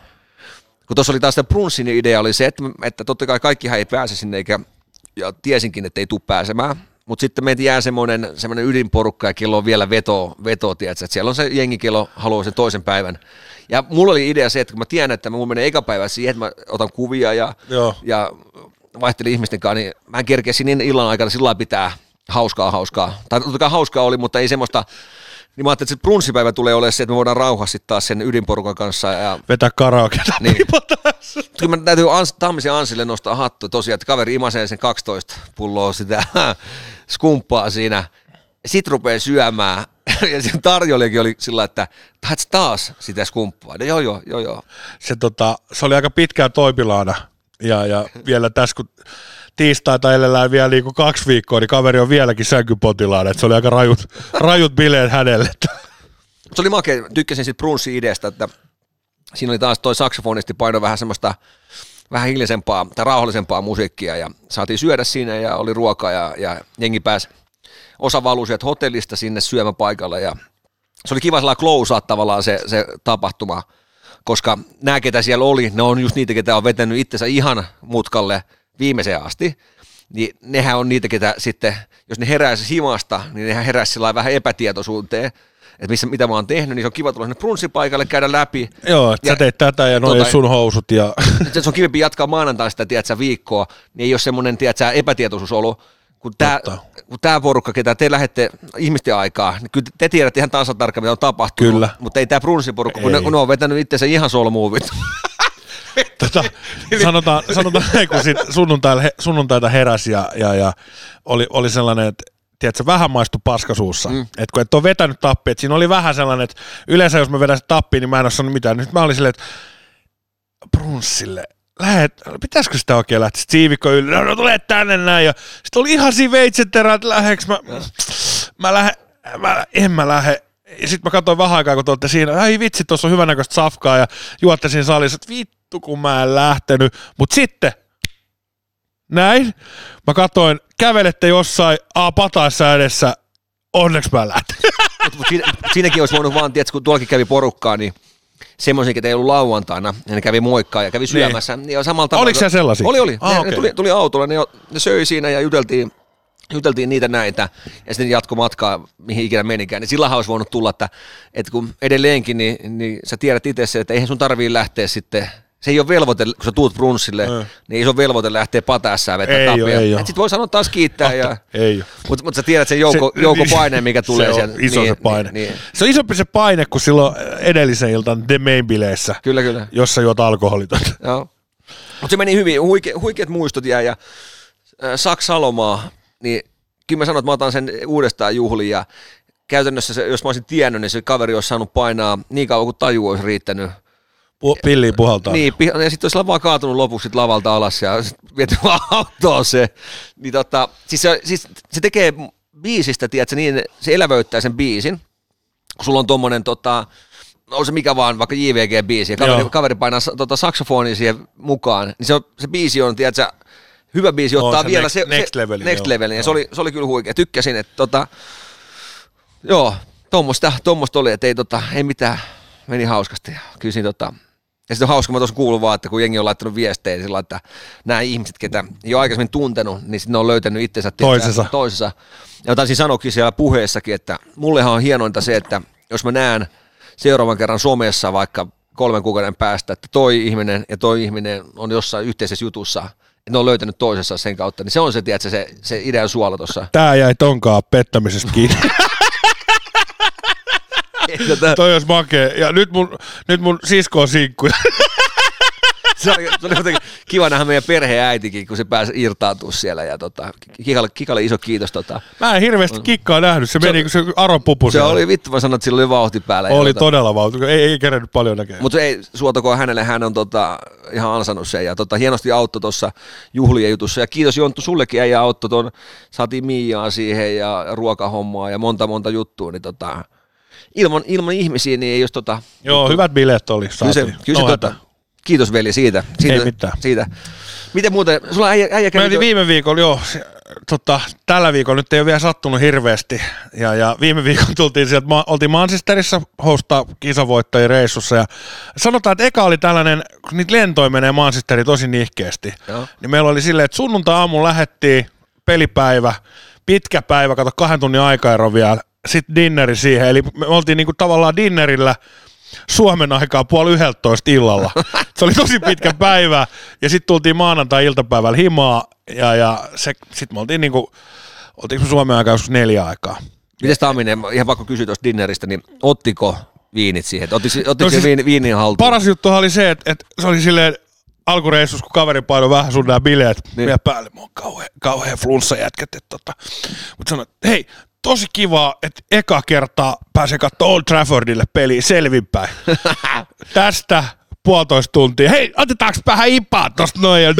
kun tuossa oli taas tämä Brunsin idea oli se, että, että totta kai kaikkihan ei pääse sinne, eikä, ja tiesinkin, että ei tule pääsemään, mutta sitten meitä jää semmoinen, semmoinen ydinporukka ja kello on vielä veto, veto tiedätkö, että siellä on se jengi, kello haluaa sen toisen päivän. Ja mulla oli idea se, että kun mä tiedän, että mulla menee eka päivä siihen, että mä otan kuvia ja, Joo. ja vaihtelin ihmisten kanssa, niin mä en kerkeä niin illan aikana sillä pitää hauskaa hauskaa. Tai totta kai hauskaa oli, mutta ei semmoista, niin mä ajattelin, että brunssipäivä tulee olemaan se, että me voidaan rauhassa taas sen ydinporukan kanssa. Ja Vetää karaoketa Niin. kyllä mä täytyy Ans, Tammisen Ansille nostaa hattu tosiaan, että kaveri imasee sen 12 pulloa sitä skumppaa siinä. Sitten rupeaa syömään. Ja sen tarjoilijakin oli sillä, että tahats taas sitä skumppaa. No, joo, joo, joo, joo. se, tota, se oli aika pitkään toipilaana ja, ja vielä tässä kun tiistaita elellään vielä niin kaksi viikkoa, niin kaveri on vieläkin sänkypotilaana, se oli aika rajut, rajut bileet hänelle. Se oli makea, tykkäsin siitä brunssi-ideasta, että siinä oli taas toi saksofonisti paino vähän semmoista vähän hiljaisempaa tai rauhallisempaa musiikkia ja saatiin syödä siinä ja oli ruokaa ja, ja jengi pääsi osa valui hotellista sinne syömäpaikalle ja se oli kiva sellainen close tavallaan se, se tapahtuma, koska nämä, ketä siellä oli, ne on just niitä, ketä on vetänyt itsensä ihan mutkalle viimeiseen asti, niin nehän on niitä, ketä sitten, jos ne heräisi himasta, niin nehän heräisi sillä vähän epätietoisuuteen, että missä, mitä mä oon tehnyt, niin se on kiva tulla sinne brunssipaikalle, käydä läpi. Joo, että Ja- sä teit tätä ja noin Tota- sun housut ja se on kivempi jatkaa maanantaina sitä, tiedätkö, viikkoa, niin ei ole semmoinen, tiedätkö, epätietoisuusolo, kun tämä, kun tämä porukka, ketä te lähdette ihmisten aikaa, niin kyllä te tiedätte ihan tasan tarkkaan, mitä on tapahtunut. Kyllä. Mutta ei tämä brunssiporukka, kun ne, kun ne on vetänyt itsensä ihan solmuun. tota, sanotaan, sanotaan näin, kun sit sunnuntaita, sunnuntaita heräsi ja, ja, ja oli, oli sellainen, että tiedätkö, vähän maistui paskasuussa. Mm. Että kun et ole vetänyt tappia, että siinä oli vähän sellainen, että yleensä jos mä vedän tappiin, niin mä en ole sanonut mitään. Nyt mä olin silleen, että brunssille, lähet, pitäisikö sitä oikein lähteä? Sitten siivikko yli, no, no tulee tänne näin. Ja sitten oli ihan siinä veitsetterä, että läheks mä, mä lähden, mä, en mä lähde. Ja sitten mä katsoin vähän aikaa, kun te olette siinä, ai vitsi, tuossa on hyvänäköistä safkaa ja juotte siinä salissa, että vittu kun mä en lähtenyt. Mutta sitten, näin, mä katsoin, kävelette jossain A pataissa edessä, onneksi mä lähten. Mut siinä, siinäkin olisi voinut vaan, tiedätkö, kun tuollakin kävi porukkaa, niin semmoisia, ketä ei ollut lauantaina, ja ne kävi moikkaa ja kävi syömässä. Niin. samalla tavalla. Oliko siellä sellaisia? Oli, oli. Ah, ne, ne okei. tuli, tuli autolla, ne, jo- ne söi siinä ja juteltiin, juteltiin niitä näitä, ja sitten jatko matkaa, mihin ikinä menikään, niin sillähän olisi voinut tulla, että, että kun edelleenkin, niin, niin sä tiedät itse se, että eihän sun tarvii lähteä sitten, se ei ole velvoite, kun sä tuut brunssille, Ei. niin ei se ole velvoite lähteä patäässään vetää oo. Sitten voi sanoa taas kiittää, ja, Ei mutta mut sä tiedät sen joukko, Se- joukko paine, mikä tulee se on sieltä. iso se paine. Niin, niin. Se on isompi se paine kuin silloin edellisen iltan The Main-bileissä, Kyllä, kyllä. jossa juot alkoholitonta. Joo. Mutta se meni hyvin, Huike, huikeat muistot jäi ja äh, Saks Salomaa, niin kyllä mä sanon, että mä otan sen uudestaan juhliin ja käytännössä se, jos mä olisin tiennyt, niin se kaveri olisi saanut painaa niin kauan kuin taju olisi riittänyt. Pu- pilliin puhaltaa. Niin, ja sitten olisi vaan kaatunut lopuksi sit lavalta alas ja viety vaan autoon se. Niin tota, siis se, siis se tekee biisistä, tiedätkö, niin se elävöittää sen biisin, kun sulla on tommonen tota, on se mikä vaan, vaikka JVG-biisi, ja kaveri, Joo. kaveri painaa tota, saksofonia siihen mukaan, niin se, on, se biisi on, tiedätkö, hyvä biisi ottaa se vielä next- se, next levelin, next joo. levelin, ja se oli, se oli kyllä huikea, tykkäsin, että tota, joo, tuommoista, tuommoista oli, että ei, tota, ei mitään, meni hauskasti, kyllä siinä tota, ja sitten on hauska, mä tuossa kuulun vaan, että kun jengi on laittanut viestejä sillä, että nämä ihmiset, ketä ei ole aikaisemmin tuntenut, niin sitten ne on löytänyt itsensä tiedätkö, Toisensa. toisensa. Ja taisin sanoakin siellä puheessakin, että mullehan on hienointa se, että jos mä näen seuraavan kerran somessa vaikka kolmen kuukauden päästä, että toi ihminen ja toi ihminen on jossain yhteisessä jutussa, ne on löytänyt toisessa sen kautta, niin se on se, tiedätkö, se, se idean suola tuossa. Tää jäi tonkaan pettämisestä kiinni. Tota, Toi olisi makea. Ja nyt mun, nyt mun sisko on sinkkuja. se, oli, se oli jotenkin kiva nähdä meidän perheen äitikin, kun se pääsi irtaantua siellä. Ja tota, Kikalle, Kikalle iso kiitos. Tota. Mä en hirveästi kikkaa nähnyt. Se meni, kun se Aron pupu Se siellä. oli vittu, mä sanoin, että sillä oli vauhti päällä. oli tota, todella vauhti. Ei, ei kerennyt paljon näkemään. Mutta ei suotakoon hänelle, hän on tota, ihan ansannut sen ja tota, hienosti auttoi tuossa juhlien jutussa. Ja kiitos Jonttu sullekin äijä auttoi tuon, saatiin Miiaa siihen ja ruokahommaa ja monta monta juttua. Niin tota, ilman, ilman ihmisiä niin ei jos tota, Joo, hyvät bileet oli. kyllä se, kyllä se No tota. Kiitos veli siitä. siitä Ei mitään. Siitä. Miten muuten, sulla äijä, äijä Mä kävi... olin viime viikolla, joo, tota, tällä viikolla nyt ei ole vielä sattunut hirveästi. Ja, ja viime viikolla tultiin sieltä, ma- oltiin Manchesterissa hostaa kisavoittajia reissussa. Ja sanotaan, että eka oli tällainen, kun niitä lentoja menee Manchesteriin tosi nihkeästi. Joo. Niin meillä oli silleen, että sunnuntai-aamulla lähettiin pelipäivä, pitkä päivä, kato kahden tunnin aikaero vielä, sitten dinneri siihen. Eli me oltiin niinku tavallaan dinnerillä Suomen aikaa puoli yhdeltoista illalla. Se oli tosi pitkä päivä ja sitten tultiin maanantai-iltapäivällä himaa ja, ja sitten me oltiin niinku, oltiinko me Suomen aikaa joskus neljä aikaa. Miten Tamminen, ihan pakko kysyä tuosta dinneristä, niin ottiko viinit siihen? Ottiko, ottiko No siis viini, viinin haltuun? Paras juttuhan oli se, että, että se oli silleen alkureissus, kun kaveri painoi vähän sun nämä bileet Niin. vielä päälle. Mä oon kauhean, kauhean flunssa jätkät. Tota. Mutta sanoin, että hei, tosi kiva, että eka kertaa pääsee katsomaan Old Traffordille peliä selvinpäin. Tästä puolitoista tuntia. Hei, otetaanko vähän ipaa tosta noin? Ja.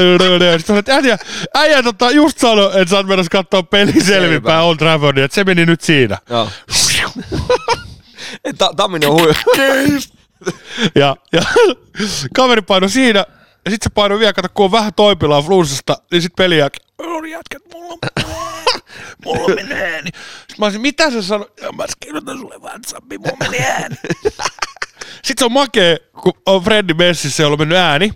Sitten että äijä, äijä tota, just sano, että sä oot menossa katsoa peliä selvinpäin Old Traffordille. Että se meni nyt siinä. Joo. Ta- Tamminen on hui. Ja, ja kaveri painoi siinä, ja sitten se painoi vielä, kato, kun on vähän toipilaa flunssasta, niin sitten peli jälkeen, jätkät, mulla on, mulla menee ääni. Sitten mä olisin, mitä sä sanoit? Ja mä kirjoitan sulle WhatsAppiin, mulla meni ääni. Sitten se on makee, kun on Freddy messissä, jolla on mennyt ääni,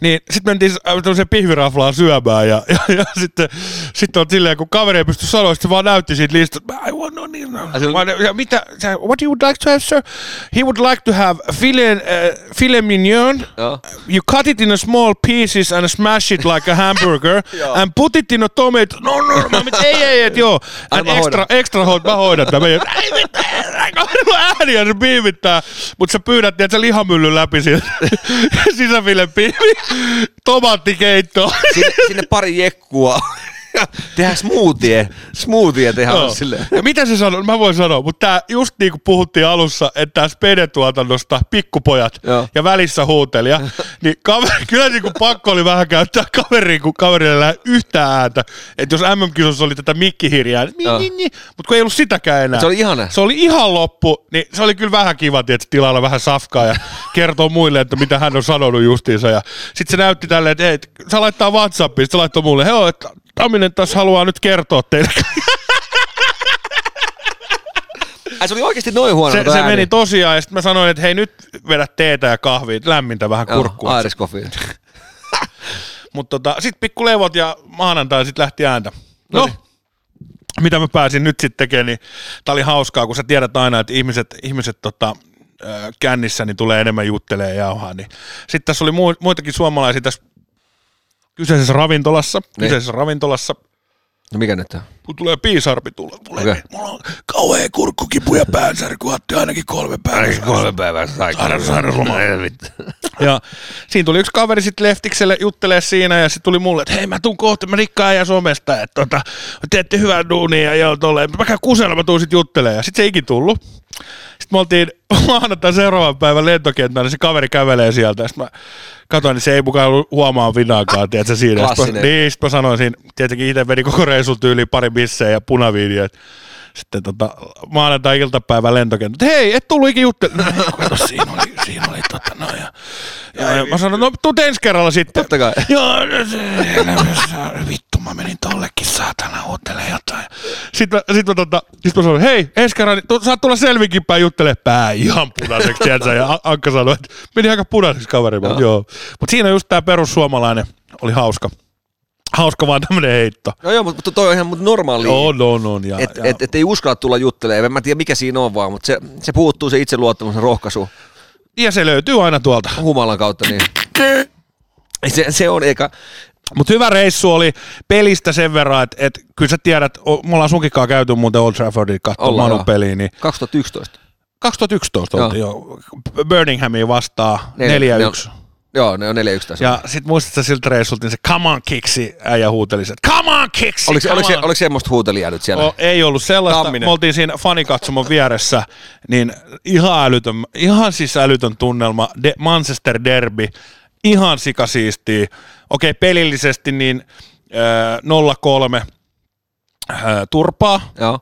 niin sitten mentiin äh, tämmöiseen pihviraflaan syömään ja, ja, ja sitten, sitten on silleen, kun kaveri ei pysty sanoa, se vaan näytti siitä listasta, I want no niin, no. ja mitä, what you would like to have, sir? He would like to have filet, uh, filet mignon. Joo. You cut it in a small pieces and smash it like a hamburger and put it in a tomato. No, no, no. Mä ei, ei, et joo. And extra, extra hoid, mä hoidan tämän. Ei mitään, kaverilla ja se piimittää. Mutta sä pyydät, että se lihamyllyn läpi siitä sisäfile piimi. Tomaattikeitto. Sinne, sinne pari jekkua. Tehdään smoothie. Smoothie tehdään Joo. silleen. Ja mitä se sanoo? Mä voin sanoa, mutta tää just niin kuin puhuttiin alussa, että tää Spede-tuotannosta pikkupojat Joo. ja välissä huutelija, niin kaveri, kyllä niin kuin pakko oli vähän käyttää kaveriin, kun kaverille ei yhtään ääntä. Että jos MM-kisossa oli tätä mikkihirjaa, niin, Joo. niin, niin, mutta kun ei ollut sitäkään enää. Se oli ihana. Se oli ihan loppu, niin se oli kyllä vähän kiva, että tilailla vähän safkaa ja kertoo muille, että mitä hän on sanonut justiinsa. Ja sitten se näytti tälleen, että hei, sä laittaa Whatsappiin, se laittoi mulle, hei, että Tamminen tässä haluaa nyt kertoa teille. Ai se oli oikeasti noin huono. Se, se meni tosiaan, ja sitten mä sanoin, että hei nyt vedä teetä ja kahvia, lämmintä vähän kurkkua. Coffee. Mutta tota, sitten pikku levot ja maanantai sitten lähti ääntä. No, Noniin. mitä mä pääsin nyt sitten tekemään, niin tää oli hauskaa, kun sä tiedät aina, että ihmiset, ihmiset tota, kännissä niin tulee enemmän juttelee ja jauhaa. Niin. Sitten tässä oli muitakin suomalaisia tässä kyseisessä ravintolassa, Niin. kyseisessä ravintolassa, No mikä nyt on? kun tulee piisarpi tulla, tulee, okay. mulla on kauhea kurkkukipu ja päänsärky, ainakin kolme päivää. päivää Sairaan- sairausloma. Ja siinä tuli yksi kaveri sitten Leftikselle juttelee siinä ja sitten tuli mulle, että hei mä tuun kohta, mä rikkaan ja somesta, että tota, teette hyvää duunia ja joo tolleen. Mä käyn kusella, mä tuun sitten juttelemaan ja sitten se ei ikin tullut. Sitten me oltiin maanantai seuraavan päivän lentokentällä, niin se kaveri kävelee sieltä. Sitten mä katsoin, niin se ei mukaan ollut huomaa vinaakaan, tiedätkö siinä. Sitten mä, niin, sitten mä sanoin siinä, tietenkin itse vedin koko reissun tyyliin pari bissejä ja punaviiniä. Sitten tota, maanantai-iltapäivän lentokenttä, että hei, et tullut ikin juttelemaan. No, siinä oli, siinä oli tota, no, ja, ja, ja, mä sanoin, no tuut ensi kerralla sitten. Totta kai. Joo, no vittu, mä menin tollekin saatana huutelee jotain. Sitten mä, sit mä, tota, sit mä sanoin, hei, ensi kerran, niin tu- saat tulla selvinkin päin juttelee pää ihan punaiseksi, tiedätkö? Ja Ankka sanoi, että meni aika punaiseksi kaveri. Mä, Joo. joo. Mutta siinä just tää perussuomalainen oli hauska. Hauska vaan tämmönen heitto. No joo, mutta toi on ihan normaali. On, on, on. Ja, Et, ja, et, et, ei uskalla tulla juttelemaan. En mä tiedä mikä siinä on vaan, mutta se, se puuttuu se itseluottamus ja rohkaisu ja se löytyy aina tuolta. humalan kautta. Niin. Se, se on, eikä, Mutta hyvä reissu oli pelistä sen verran, että et, kyllä sä tiedät, o- me ollaan sunkikaan käyty muuten Old Traffordin katsomaan Ollaan, Manu joo. peliin, niin 2011. 2011 Joo. oltiin jo Birminghamia vastaa Neljä- 4-1. Joo, ne on 4-1 tässä. Ja sit muistat sä siltä reissulta, niin se come on kiksi äijä huuteli se, että come on kiksi, oliko, se, come oliko, se, on. oliko semmoista huutelijaa nyt siellä? O, ei ollut sellaista. Tamminen. Me oltiin siinä fanikatsomon vieressä, niin ihan älytön, ihan siis älytön tunnelma, De, Manchester Derby, ihan sikasiistii. Okei, pelillisesti niin äh, 0-3 äh, turpaa, Joo.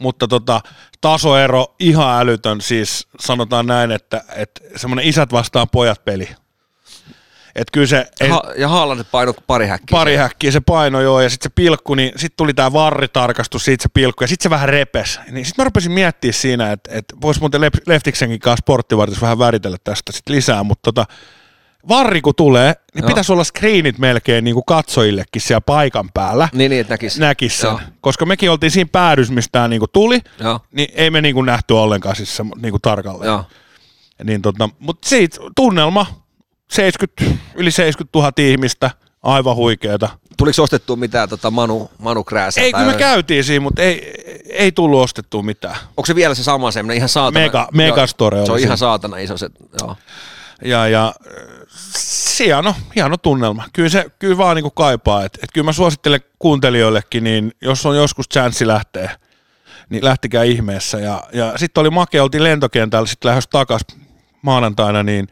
mutta tota, tasoero ihan älytön, siis sanotaan näin, että, että semmoinen isät vastaan pojat peli. Että kyllä se, ei, Ha, ja Haaland paino pari häkkiä. pari häkkiä se paino joo, ja sitten se pilkku, niin sitten tuli tämä varritarkastus, siitä se pilkku, ja sitten se vähän repes. Niin sitten mä rupesin miettimään siinä, että, että voisi muuten Lef- Leftiksenkin kanssa sporttivartissa vähän väritellä tästä sit lisää, mutta tota, varri kun tulee, niin Joo. pitäisi olla screenit melkein niin kuin katsojillekin siellä paikan päällä. Niin, niin, että näkis. Näkis sen. Joo. Koska mekin oltiin siinä päädys, mistä tämä niinku tuli, Joo. niin ei me niinku nähty ollenkaan siis se, niinku tarkalleen. Joo. Niin tota, mutta siitä tunnelma, 70, yli 70 000 ihmistä, aivan huikeeta. Tuliko ostettua mitään tota Manu, Manu Krääsää? Ei, kun me käytiin siinä, mutta ei, ei tullut ostettua mitään. Onko se vielä se sama semmoinen ihan saatana? Mega- Megastore Joo, Se on siinä. ihan saatana iso se, joo. Ja, ja hieno, hieno tunnelma. Kyllä se kyllä vaan niinku kaipaa. Et, et kyllä mä suosittelen kuuntelijoillekin, niin jos on joskus chanssi lähtee, niin lähtikää ihmeessä. Ja, ja sitten oli makea, oltiin lentokentällä, sitten lähes takas maanantaina, niin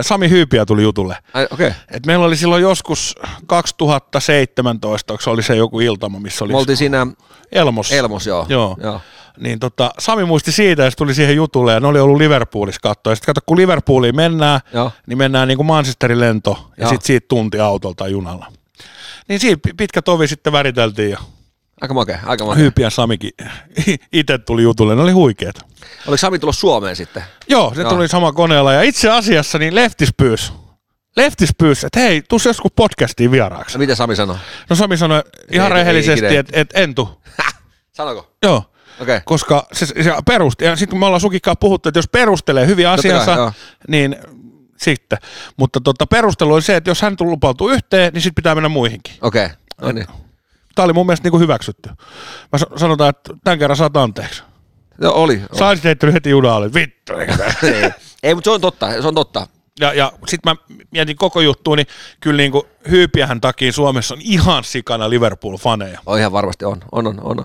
Sami Hyypiä tuli jutulle. Ai. Okay. Et meillä oli silloin joskus 2017, onko se oli se joku iltama, missä oli Me oltiin siinä Elmos. Elmos, joo. Joo. joo. Niin tota, Sami muisti siitä ja tuli siihen jutulle ja ne oli ollut Liverpoolissa katsoa. Ja sitten kato, kun Liverpooliin mennään, Joo. niin mennään niin kuin Manchesterin lento ja sitten siitä tunti autolla tai junalla. Niin siinä pi- pitkä tovi sitten väriteltiin ja Aika makea, aika makea. Hyypi ja Samikin itse tuli jutulle. Ne oli huikeet. Oliko Sami tullut Suomeen sitten? Joo, se Joo. tuli sama koneella ja itse asiassa niin Leftis pyysi. Leftis pyysi, että hei, tuu joskus podcastiin vieraaksi. Mitä Sami sanoi? No Sami sanoi ihan Ei- rehellisesti, että et, en tuu. Sanoiko? Joo. Okei. Okay. koska se, se perusti, ja sitten kun me ollaan Sukikkaan puhuttu, että jos perustelee kai, asiansa, joo. niin sitten. Mutta tota, perustelu oli se, että jos hän lupautuu yhteen, niin sitten pitää mennä muihinkin. Okei. Okay. No niin. Tämä oli mun mielestä niin kuin hyväksytty. Mä sa- sanotaan, että tämän kerran saat anteeksi. Joo, oli. oli. Saisit heittänyt heti junalle, vittu. ei, ei mutta se on totta, se on totta. Ja, ja sitten mä mietin koko juttua, niin kyllä niin kuin hyypiähän takia Suomessa on ihan sikana Liverpool-faneja. On ihan varmasti on, on, on, on.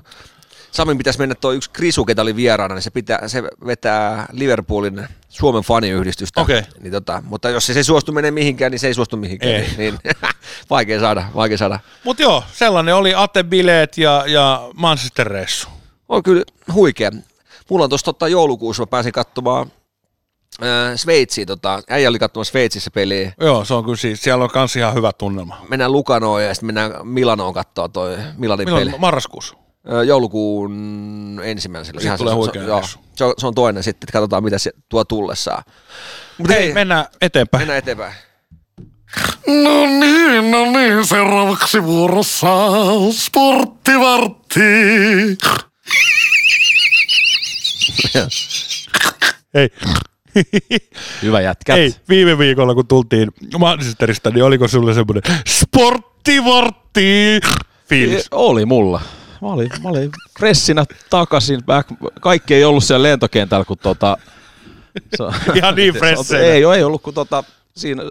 Samin pitäisi mennä tuo yksi Krisu, ketä oli vieraana, niin se, pitää, se vetää Liverpoolin Suomen faniyhdistystä. Okei. Niin tota, mutta jos se, se ei suostu menee mihinkään, niin se ei suostu mihinkään. Ei. Niin, niin vaikea saada, vaikea saada. Mutta joo, sellainen oli Ate-bileet ja, ja Manchester-reissu. On kyllä huikea. Mulla on tuossa tota, joulukuussa, mä pääsin katsomaan äh, Sveitsiin, tota, äijä oli katsomassa Sveitsissä peliä. Joo, se on kyllä siis, siellä on kans ihan hyvä tunnelma. Mennään Lukanoon ja sitten mennään Milanoon katsoa toi Milanin peli. Milloin marraskuussa? Ö, joulukuun ensimmäisellä. Siitä tulee se, huikea se, joo, se, on, se on toinen sitten, että katsotaan mitä se tuo tullessaan. Mutta Hei, hei, mennään eteenpäin. mennään eteenpäin. No niin, no niin, seuraavaksi vuorossa sporttivartti. Hei. Hyvä jätkät. Hei, viime viikolla kun tultiin Manchesterista, niin oliko sulle semmoinen sporttivartti fiilis? Oli mulla. Mä olin, mä olin fressinä takaisin. Back. Kaikki ei ollut siellä lentokentällä, kun tota... Ihan niin se- fresseinä. Ei, ei ollut, kun tota, siinä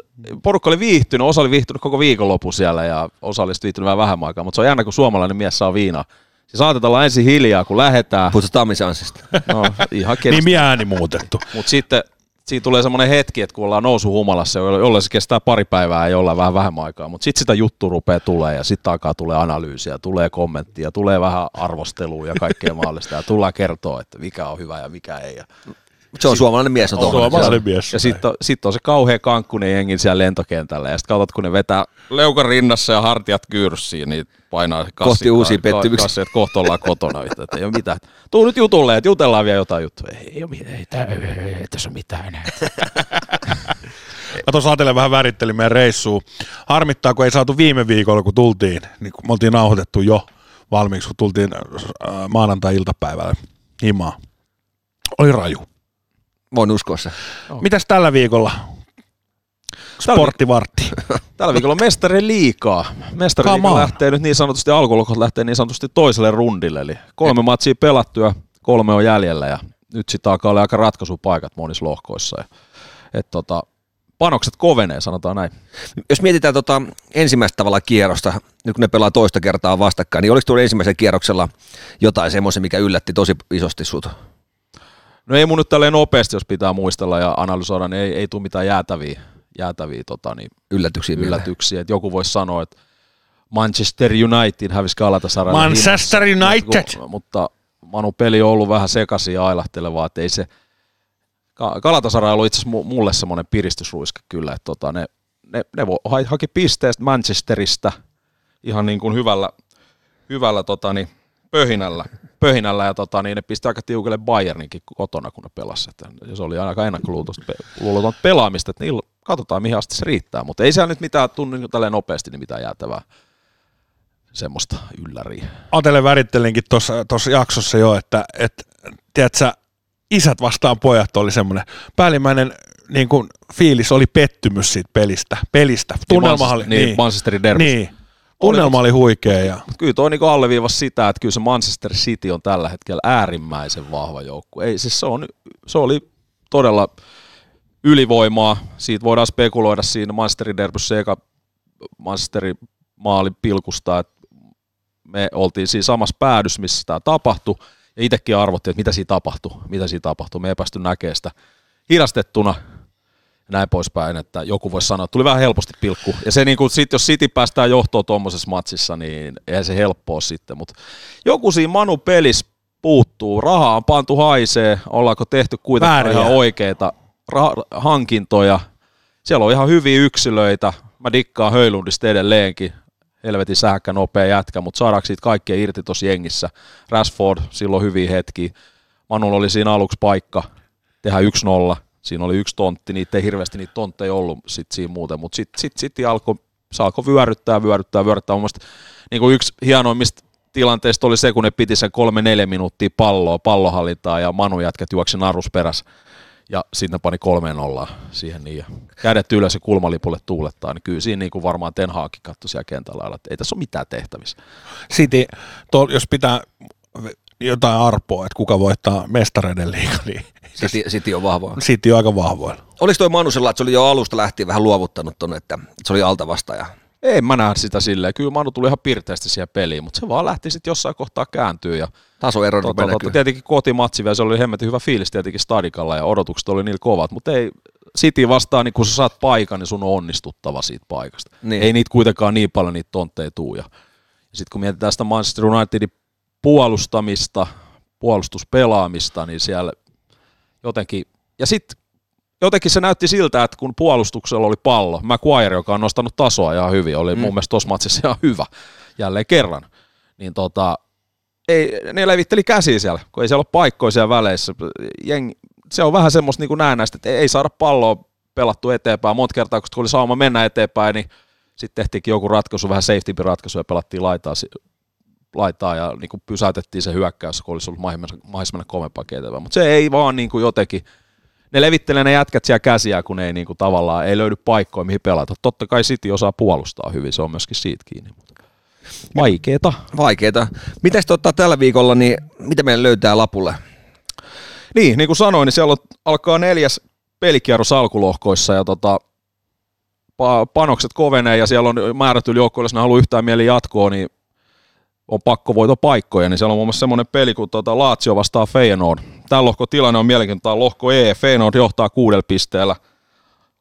porukka oli viihtynyt, osa oli viihtynyt koko viikonloppu siellä ja osa oli viihtynyt vähän vähemmän aikaa, mutta se on jännä, kun suomalainen mies saa viinaa. Siis saatetaan olla ensin hiljaa, kun lähdetään. Puhutaan Tammisansista. No, ihan. Nimi ääni muutettu. Mutta sitten siinä tulee semmoinen hetki, että kun ollaan nousu humalassa, jolle se kestää pari päivää ja jollain vähän vähemmän aikaa, mutta sitten sitä juttu rupeaa tulee ja sitten alkaa tulee analyysiä, tulee kommenttia, tulee vähän arvostelua ja kaikkea mahdollista ja tullaan kertoa, että mikä on hyvä ja mikä ei. Ja, Se on suomalainen mies, on tuollainen. Suomalainen mies. ja sitten on, sit on se kauhea kankkunen jengi siellä lentokentällä ja sitten katsot, kun ne vetää leukan rinnassa ja hartiat kyyryssiin, niin painaa kassi, Kohti uusia pettymyksiä. Kassi, että kohta ollaan kotona. Että ei ole mitään. Tuu nyt jutulle, että jutellaan vielä jotain juttuja. Ei, ei, ole mitään, ei, tää- ei, ei, ei tässä ole mitään enää. Mä tuossa ajatellen vähän värittelin meidän reissuun. Harmittaa, kun ei saatu viime viikolla, kun tultiin, niin kun me oltiin nauhoitettu jo valmiiksi, kun tultiin äh, maanantai-iltapäivällä himaa. Oli raju. Voin uskoa se. Mitäs tällä viikolla? Sporttivartti. Tällä viikolla on mestari liikaa. Mestari on. lähtee nyt niin sanotusti, alkulukot lähtee niin sanotusti toiselle rundille. Eli kolme matsia pelattua, kolme on jäljellä ja nyt sitten alkaa olla aika ratkaisupaikat monissa lohkoissa. Ja, et tota, panokset kovenee, sanotaan näin. Jos mietitään tota ensimmäistä tavalla kierrosta, nyt kun ne pelaa toista kertaa vastakkain, niin oliko tuolla ensimmäisellä kierroksella jotain semmoisen, mikä yllätti tosi isosti sut? No ei mun nyt tälleen nopeasti, jos pitää muistella ja analysoida, niin ei, ei tule mitään jäätäviä, jäätäviä tota, niin Yllätyksiä yllätyksiä. Et joku voisi sanoa, että Manchester United hävisi Galatasaraylle Manchester himassa. United! Mutta, mutta Manu peli on ollut vähän sekaisin ja ailahtelevaa, että ei se Galatasaray on ollut itse asiassa mu- mulle semmoinen piristysruiske kyllä, että tota, ne, ne, ne vo, ha- haki pisteestä Manchesterista ihan niin kuin hyvällä, hyvällä tota, niin, pöhinällä, pöhinällä ja tota, niin ne pisti aika tiukelle Bayerninkin kotona, kun ne pelasivat. Se oli aika ennakkoluulotonta pe- pelaamista, että niillä, katsotaan mihin asti se riittää, mutta ei siellä nyt mitään tunnu niin tälleen nopeasti niin mitään jäätävää semmoista ylläriä. Atelle värittelinkin tuossa jaksossa jo, että, että tiedätkö, isät vastaan pojat oli semmoinen. Päällimmäinen niin kuin, fiilis oli pettymys siitä pelistä. pelistä. Tunnelma oli, niin, niin, Manchesterin niin. Tunnelma oli huikea. Ja, Kyllä toi niinku alleviivasi sitä, että kyllä se Manchester City on tällä hetkellä äärimmäisen vahva joukkue. Ei, siis se, on, se oli todella ylivoimaa. Siitä voidaan spekuloida siinä Manchesterin derbyssä eka Manchesterin maalin pilkusta, että me oltiin siinä samassa päädyssä, missä tämä tapahtui, ja itsekin arvottiin, että mitä siinä tapahtui, mitä siinä tapahtui. Me ei päästy näkemään sitä hidastettuna, ja näin poispäin, että joku voisi sanoa, että tuli vähän helposti pilkku. Ja se niin kuin, sit, jos City päästään johtoon tuommoisessa matsissa, niin eihän se helppoa sitten, mutta joku siinä Manu pelissä puuttuu, rahaa on pantu haisee, ollaanko tehty kuitenkaan Vääriä. ihan oikeita ra- hankintoja, siellä on ihan hyviä yksilöitä, mä dikkaan Höylundista edelleenkin, helvetin sähkä nopea jätkä, mutta saadaanko siitä kaikkea irti tuossa jengissä? Rashford, silloin hyviä hetkiä. Manulla oli siinä aluksi paikka tehdä 1-0. Siinä oli yksi tontti, niitä ei hirveästi niitä tontteja ollut sit siinä muuten, mutta sitten sit, sit alkoi, se alkoi vyöryttää, vyöryttää, vyöryttää. Mun niin kuin yksi hienoimmista tilanteista oli se, kun ne piti sen kolme-neljä minuuttia palloa, pallohallintaa ja Manu jätkät juoksi narus perässä. Ja sitten pani kolmeen nollaan siihen niin. Ja kädet ylös ja kulmalipulle tuulettaa, niin kyllä siinä niin kuin varmaan Ten Hagkin katsoi siellä kentällä, että ei tässä ole mitään tehtävissä. City, to, jos pitää jotain arpoa, että kuka voittaa mestareiden liiga, niin City, City on vahva. City on aika vahvoilla. Oliko toi Manusella, että se oli jo alusta lähtien vähän luovuttanut tonne, että se oli alta vastaaja? Ei mä näe sitä silleen. Kyllä Manu tuli ihan pirteästi siihen peliin, mutta se vaan lähti sitten jossain kohtaa kääntyä. Ja Tasoero tota, näkyy. tietenkin kotimatsi vielä, se oli hemmetin hyvä fiilis tietenkin stadikalla ja odotukset oli niillä kovat, mutta ei, City vastaan, niin kun sä saat paikan, niin sun on onnistuttava siitä paikasta. Niin. Ei niitä kuitenkaan niin paljon niitä tontteja tuu. Ja, ja sitten kun mietitään sitä Manchester Unitedin puolustamista, puolustuspelaamista, niin siellä jotenkin, ja sitten jotenkin se näytti siltä, että kun puolustuksella oli pallo, Maguire, joka on nostanut tasoa ihan hyvin, oli mm. mun mielestä tuossa matsissa ihan hyvä jälleen kerran, niin tota, ei, ne levitteli käsiä siellä, kun ei siellä ole paikkoja siellä väleissä. Jengi, se on vähän semmoista niin kuin näennäistä, että ei saada palloa pelattu eteenpäin. Monta kertaa, kun oli sauma mennä eteenpäin, niin sitten tehtiinkin joku ratkaisu, vähän safety-ratkaisu ja pelattiin laitaa, laitaa ja niin kuin pysäytettiin se hyökkäys, kun olisi ollut mennä kovempaa eteenpäin. Mutta se ei vaan niin kuin jotenkin, ne levittelee ne jätkät siellä käsiä, kun ei niin kuin tavallaan ei löydy paikkoja, mihin pelata. Totta kai City osaa puolustaa hyvin, se on myöskin siitä kiinni. Vaikeeta. Vaikeeta. Mitäs tota, tällä viikolla, niin mitä meillä löytää lapulle? Niin, niin kuin sanoin, niin siellä on, alkaa neljäs pelikierros alkulohkoissa ja tota, pa- panokset kovenee ja siellä on määrätyllä joukkoilla, jos ne haluaa yhtään mieli jatkoa, niin on pakko voitopaikkoja, niin siellä on muun muassa semmoinen peli kuin tota Lazio vastaa Feyenoord. Tämä lohko tilanne on mielenkiintoinen, lohko E, Feyenoord johtaa kuudella pisteellä,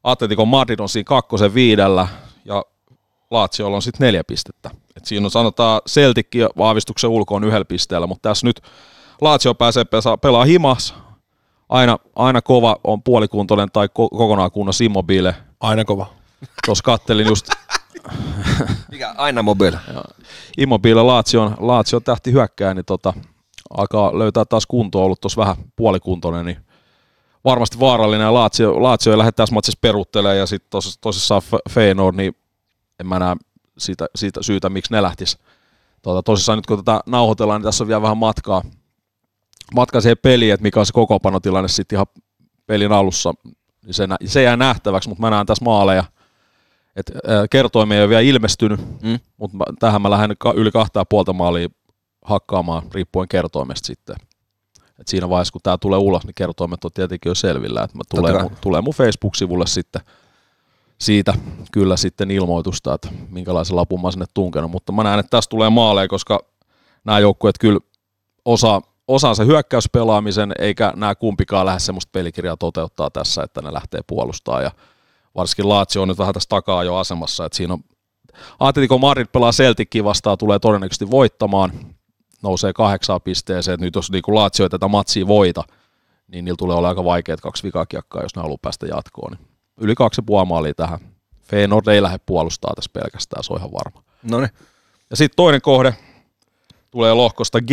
Atletico Madrid on siinä kakkosen viidellä ja Laziolla on sitten neljä pistettä. Et siinä on sanotaan Celtic vahvistuksen ulkoon yhdellä pisteellä, mutta tässä nyt Lazio pääsee pesa- pelaa himas, aina, aina kova on puolikuntoinen tai ko- kokonaan kunnossa immobile. Aina kova. Tuossa kattelin just Mikä? Aina mobile. Immobile Laation, Laation tähti hyökkää, niin tota, alkaa löytää taas kuntoa, ollut tuossa vähän puolikuntoinen, niin varmasti vaarallinen. Ja Lazio, Lazio ei lähde tässä matsissa peruttelemaan ja sitten tos, tosissaan Fe- Feyenoord, niin en mä näe siitä, siitä syytä, miksi ne lähtis. Tota, tosissaan nyt kun tätä nauhoitellaan, niin tässä on vielä vähän matkaa, matkaa siihen peliin, että mikä on se kokoopanotilanne sitten ihan pelin alussa, niin se, se jää nähtäväksi, mutta mä näen tässä maaleja, että kertoimia ei ole vielä ilmestynyt, Mm. mutta tähän mä lähden ka- yli kahta ja puolta maalia hakkaamaan riippuen kertoimesta sitten. Et siinä vaiheessa, kun tämä tulee ulos, niin kertoimet on tietenkin jo selvillä. Et mä tulee, mun, tulee mun Facebook-sivulle sitten siitä kyllä sitten ilmoitusta, että minkälaisen lapun mä sinne tunkenut. Mutta mä näen, että tästä tulee maaleja, koska nämä joukkueet kyllä osaa, osaa se hyökkäyspelaamisen, eikä nämä kumpikaan lähde semmoista pelikirjaa toteuttaa tässä, että ne lähtee puolustaa. Ja varsinkin Lazio on nyt vähän tässä takaa jo asemassa, että siinä on Atletico Madrid pelaa Celticin vastaan, tulee todennäköisesti voittamaan, nousee kahdeksaan pisteeseen, että nyt jos niin Lazio ei tätä matsia voita, niin niillä tulee olla aika vaikeat kaksi vikaa kiekkaa, jos ne haluaa päästä jatkoon. Niin yli kaksi puoli maalia tähän. Feyenoord ei lähde puolustaa tässä pelkästään, se on ihan varma. No niin. Ja sitten toinen kohde tulee lohkosta G,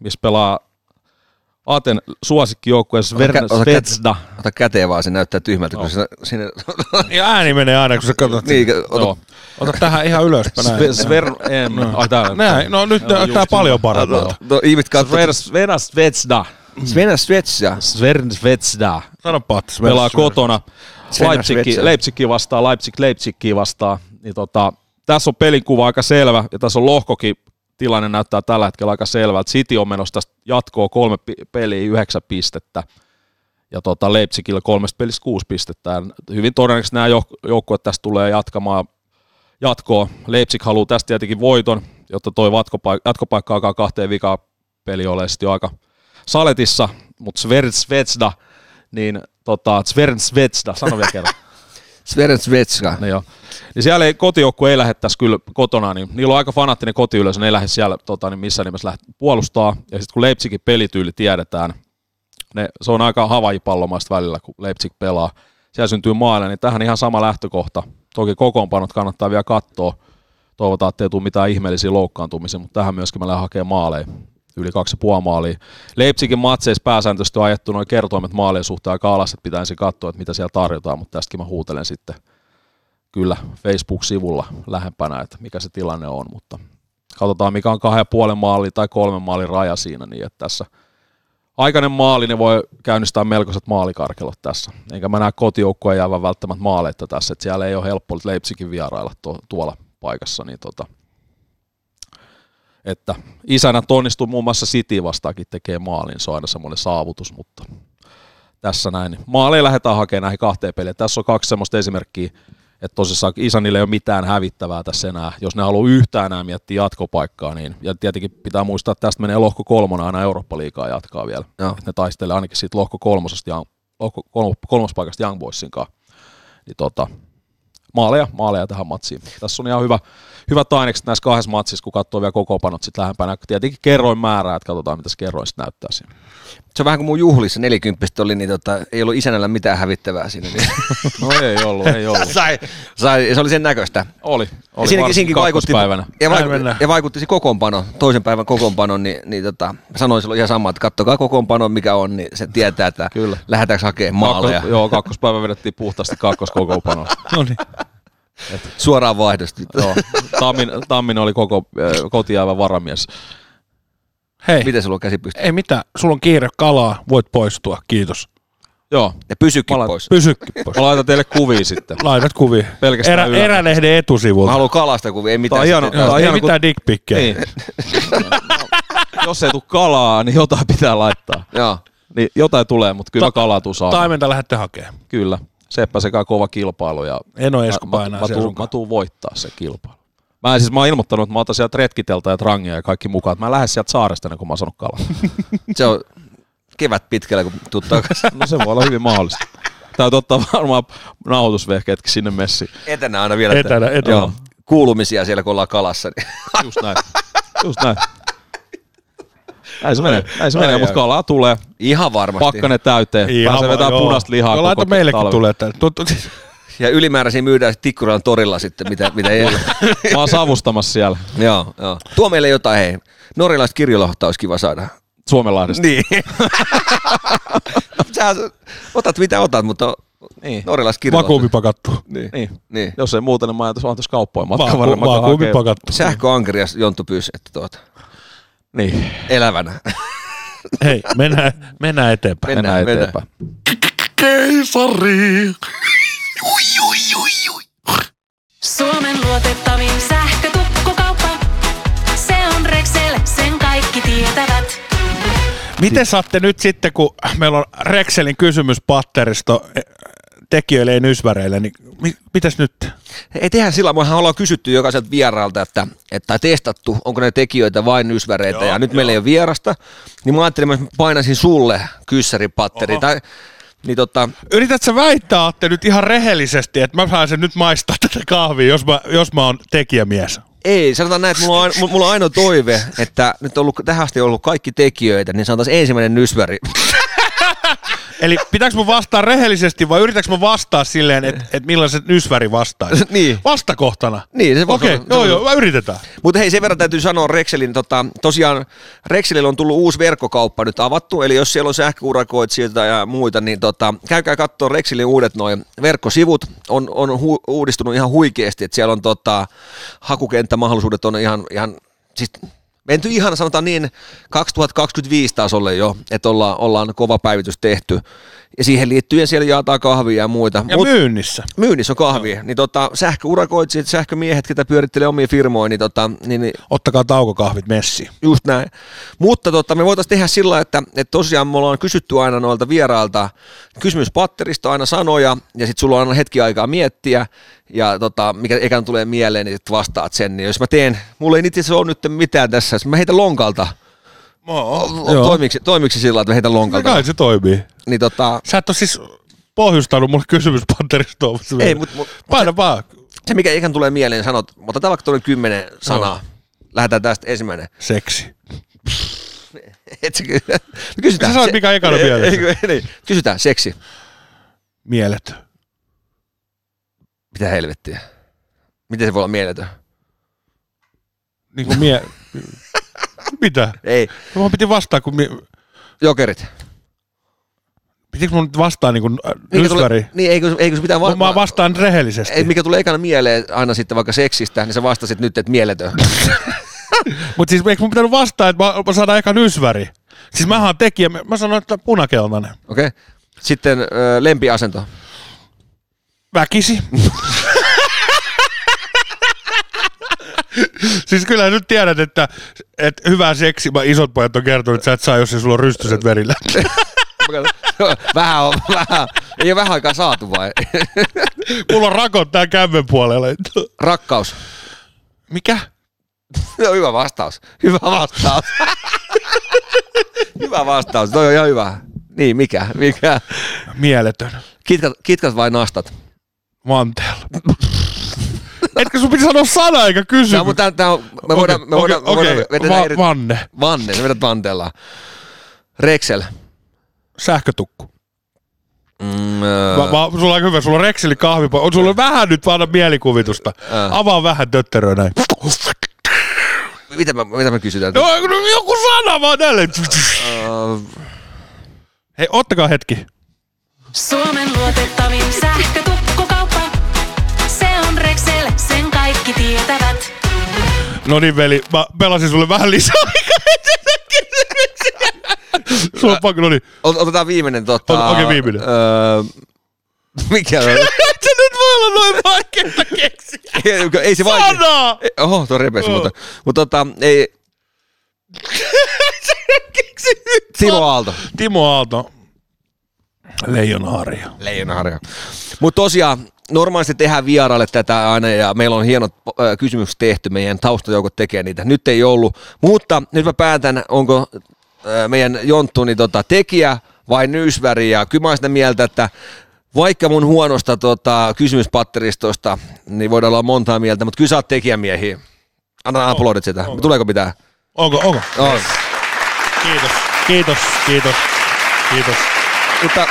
missä pelaa Aten suosikkijoukkue Sver- kä- ota kä- Svezda. Ota käteen vaan, se näyttää tyhmältä, kun se sinne... Ja ääni menee aina, kun sä katsot. niin, ota, Joo. Ota tähän ihan ylöspäin. Sve- Sver... em, ai, tää, Näin, no nyt Joo, tää just paljon niin. parempaa. no, ihmiset katsoo, Sver- Svedna Svezda. Sven Svetsa. Svensvetsda Sanopa, että pelaa kotona Sven Leipzig, vastaan, Leipzig Leipzigia vastaan. Niin tota, tässä on pelinkuva aika selvä ja tässä on lohkokin tilanne näyttää tällä hetkellä aika selvältä. City on menossa tästä jatkoa kolme peliä, yhdeksän pistettä. Ja tota Leipzigillä kolmesta pelistä kuusi pistettä. Ja hyvin todennäköisesti nämä jouk- joukkueet tästä tulee jatkamaan jatkoa. Leipzig haluaa tästä tietenkin voiton, jotta toi jatkopaik- jatkopaikka alkaa kahteen vikaan peli ole sitten jo aika saletissa, mutta Svertsvetsda, niin tota, Svertsvetsda, sano vielä kerran. Sven Svetsa. No joo. Niin siellä ei, kotijoukkue ei lähde tässä kyllä kotona, niin niillä on aika fanaattinen kotiyleisö, ne ei lähde siellä tota, niin missään nimessä lähde puolustaa. Ja sitten kun Leipzigin pelityyli tiedetään, ne, se on aika havajipallomaista välillä, kun Leipzig pelaa. Siellä syntyy maaleja, niin tähän ihan sama lähtökohta. Toki kokoonpanot kannattaa vielä katsoa. Toivotaan, että ei tule mitään ihmeellisiä loukkaantumisia, mutta tähän myöskin mä lähden hakemaan maaleja. Yli kaksi puoli maalia. Leipzigin matseissa pääsääntöisesti on ajettu noin kertoimet maalien suhteen aika alas, että pitää ensin katsoa, että mitä siellä tarjotaan, mutta tästäkin mä huutelen sitten kyllä Facebook-sivulla lähempänä, että mikä se tilanne on, mutta katsotaan mikä on kahden puolen maali tai kolmen maalin raja siinä, niin että tässä aikainen maali, ne voi käynnistää melkoiset maalikarkelot tässä. Enkä mä näe kotijoukkoja jäävän välttämättä maaleita tässä, että siellä ei ole helppo Leipzigin vierailla tuo, tuolla paikassa, niin tota, että isänät onnistuu muun muassa City vastaakin tekee maalin, se on aina semmoinen saavutus, mutta tässä näin. Maaleja lähdetään hakemaan näihin kahteen peliin. Tässä on kaksi semmoista esimerkkiä, että tosissaan Isanille ei ole mitään hävittävää tässä enää. Jos ne haluaa yhtään enää miettiä jatkopaikkaa, niin ja tietenkin pitää muistaa, että tästä menee lohko kolmonen aina Eurooppa-liigaa jatkaa vielä. Että ne taistelee ainakin siitä lohko kolmosesta, ja, lohko kolmo, kolmospaikasta Young Boysin kanssa. Niin tota, maaleja, maaleja tähän matsiin. Tässä on ihan hyvä, hyvät ainekset näissä kahdessa matsissa, kun katsoo vielä kokoonpanot sitten lähempänä. Tietenkin kerroin määrää, että katsotaan, mitä se kerroin näyttää siinä. Se on vähän kuin mun juhlissa 40 oli, niin tota, ei ollut isänällä mitään hävittävää siinä. Niin No ei ollut, ei ollut. sai, sai, se oli sen näköistä. Oli, Ja oli varsinkin siinäkin vaikutti, kakkospäivänä. ja, Näin vaiku, mennään. ja vaikutti se kokoonpano, toisen päivän kokoonpano, niin, niin tota, sanoin silloin ihan sama, että kattokaa kokoonpano, mikä on, niin se tietää, että Kyllä. lähdetäänkö hakemaan maaleja. Kakkos, joo, kakkospäivä vedettiin puhtaasti kakkoskokoonpanoa. No niin. Suoraan vaihdosta. joo, Tammin, Tammin oli koko äh, kotiäivän varamies. Hei, Miten sulla on käsi pystyssä? ei mitään, sulla on kiire kalaa, voit poistua, kiitos. Joo, Ja pysykin Mä laitan- pois. Pysykin pois. mä laitan teille kuvia sitten. Laitat kuvia. Pelkästään Erä, ylämästä. erälehden Mä etusivulta. haluan kalasta kuvia, ei mitään. Tää on hieno- tää on ei hieno, kun- mitään dickpikkejä. Niin. Jos ei tule kalaa, niin jotain pitää laittaa. Joo. Niin jotain tulee, mutta kyllä Ta- kalaa tuu saa. Taimenta lähdette hakemaan. Kyllä. Seppä sekä kova kilpailu ja Eno Esko mä, painaa mä, siellä tuun, sun mä tuun voittaa se kilpailu. Mä, en siis, mä oon ilmoittanut, että mä otan sieltä retkiteltä ja trangia ja kaikki mukaan. Mä lähden sieltä saaresta ennen kuin mä oon saanut kalaa. Se on kevät pitkällä, kun tuut takaisin. No se voi olla hyvin mahdollista. Täytyy ottaa varmaan nauhoitusvehkeetkin sinne messiin. Etänä aina vielä. Etänä, etänä. Joo. Kuulumisia siellä, kun ollaan kalassa. Niin. Just näin. Just näin. Näin se menee, näin se Ai, menee, ai. mutta kalaa tulee. Ihan varmasti. Pakkanen täyteen. Pääsee vetää punaista lihaa koko laita meillekin talven. tulee. tää. Ja ylimääräisiä myydään sit Tikkuran torilla sitten, mitä, mitä ei ole. Mä oon savustamassa siellä joo, joo. Tuo meille jotain, hei. Norjalaista kirjolohta olisi kiva saada. Suomenlahdesta. Niin. no, sä otat mitä otat, mutta Niin. norjalaista kirjolohta. Vakuumi pakattu. Niin. Niin. niin. Jos ei muuten, niin mä ajatus vaan tuossa kauppojen matka Vaku-. Vakuumi pakattu. Sähköankeri ja Jonttu pyysi, että tuota, Niin. elävänä. Hei, mennään, mennään eteenpäin. Mennään, Mennään mennään. eteenpäin. Keisari. Suomen luotettavin sähkötukkukauppa. Se on Rexel, sen kaikki tietävät. Miten saatte nyt sitten, kun meillä on Rexelin kysymyspatteristo eh, tekijöille ja nysväreille, niin mi- mitäs nyt? Ei tehdä sillä, mehän ollaan kysytty jokaiselta vieraalta, että, että tai testattu, onko ne tekijöitä vain nysväreitä, Joo, ja nyt joo. meillä ei ole vierasta, niin mä ajattelin, että mä painaisin sulle kyssäripatteri, Oho. tai niin tota, Yrität sä väittää, Atte, nyt ihan rehellisesti, että mä saan sen nyt maistaa tätä kahvia, jos mä, jos mä oon tekijämies? ei, sanotaan näin, että mulla on, mulla on ainoa toive, että nyt on ollut, tähän asti on ollut kaikki tekijöitä, niin sanotaan ensimmäinen nysväri. Eli pitääkö mä vastaa rehellisesti vai yritätkö mä vastaa silleen, että et millaiset nysväri vastaisi? Niin. Vastakohtana? Niin, se Okei, olla- joo joo, mä yritetään. Mutta hei, sen verran täytyy sanoa Rexelin, tota, tosiaan Rexelillä on tullut uusi verkkokauppa nyt avattu, eli jos siellä on sähköurakoitsijoita ja muita, niin tota, käykää katsoa Rexelin uudet noin verkkosivut, on, on hu- uudistunut ihan huikeasti, että siellä on tota, hakukenttämahdollisuudet on ihan, ihan siis menty ihan sanotaan niin 2025 tasolle jo, että ollaan, ollaan kova päivitys tehty. Ja siihen liittyen siellä jaetaan kahvia ja muita. Ja Mut- myynnissä. myynnissä on kahvia. Niin tota, sähköurakoitsijat, sähkömiehet, ketä pyörittelee omia firmoja, niin, tota, niin, niin Ottakaa taukokahvit messiin. Just näin. Mutta tota, me voitaisiin tehdä sillä että, että tosiaan me ollaan kysytty aina noilta vierailta kysymyspatterista aina sanoja, ja sitten sulla on aina hetki aikaa miettiä, ja tota, mikä ekään tulee mieleen, niin sit vastaat sen. Niin jos mä teen, mulla ei itse asiassa ole nyt mitään tässä, jos mä heitän lonkalta. Toimiksi, toimiksi sillä että mä heitän No lonkalta, kai se toimii. niin tota, Sä et ole siis pohjustanut mulle kysymyspatterista Tuomas. ei, mutta mut, Paina vaan. se mikä ekään tulee mieleen, sanot, otetaan vaikka tuonne kymmenen sanaa, lähdetään tästä ensimmäinen. Seksi. Et se, kysytään. Sä sanoit, mikä ekana mielessä. Niin. Kysytään, seksi. Mieletön. Mitä helvettiä? Miten se voi olla mieletön? Niin kuin mie... Mitä? Ei, Mä piti vastaa, kun mie... jokerit. Pitikö mun nyt vastaa niin kuin Mikä tulee, nysväri? niin, eikö, eikö se pitää Va- mä vastaan rehellisesti. ei, mikä tulee ekana mieleen aina sitten vaikka seksistä, niin sä vastasit nyt, että mieletön. Mutta siis eikö mun pitänyt vastaa, että mä, mä saadaan eka nysväri? Siis mä oon tekijä, mä- sanoin, että punakeltainen. Okei. Okay. Sitten ö, lempiasento. Väkisi. siis kyllä nyt tiedät, että, että hyvä seksi, mä isot pojat on kertonut, että sä et saa, jos ei sulla on rystyset verillä. vähän on, vähän. Ei ole vähän aikaa saatu vai? Mulla on rakot tää kämmen puolella. Rakkaus. Mikä? No, hyvä vastaus. Hyvä vastaus. hyvä vastaus. Toi on ihan hyvä. Niin, mikä? Mikä? Mieletön. Kitkat, kitkat vai nastat? Vanteella. Etkö sun piti sanoa sana eikä kysymys? Tää, mutta tää, tää on, me voidaan, me voidaan, me voidaan okei. vetää Va- eri... Vanne. Vanne, me vedät vanteella. Rexel. Sähkötukku. Mm, Va- va- sulla on hyvä, sulla on Rexeli kahvipo. On sulla vähän nyt vaan mielikuvitusta. Ää. Avaa vähän tötteröä näin. mitä, mä, mitä me kysytään? No, no joku sana vaan tälle. Uh, Hei, ottakaa hetki. Suomen luotettavin sähkötukkukauppa. Kaikki tietävät. No niin, veli, mä pelasin sulle vähän lisää. Sulla on pakko, no niin. ot- otetaan viimeinen tota... Ota- okei, viimeinen. Öö, mikä on? Se nyt voi olla noin vaikeeta keksiä. ei, se vaikea. Sana! Ei- Oho, tuo repesi, Joo. mutta, mutta tota, ei... Timo Aalto. Timo Aalto. Leijonaaria. Leijonaharja. Mutta tosiaan, normaalisti tehdään vieraille tätä aina ja meillä on hienot äh, kysymykset tehty, meidän taustajoukot tekee niitä. Nyt ei ollut, mutta nyt mä päätän, onko äh, meidän Jonttuni tota, tekijä vai nysväri ja kyllä mä sitä mieltä, että vaikka mun huonosta tota, kysymyspatteristosta, niin voidaan olla montaa mieltä, mutta kyllä sä oot tekijämiehiä. Anna aplodit sitä. Tuleeko pitää? Onko, onko? On. Kiitos. Kiitos, kiitos, kiitos. Mutta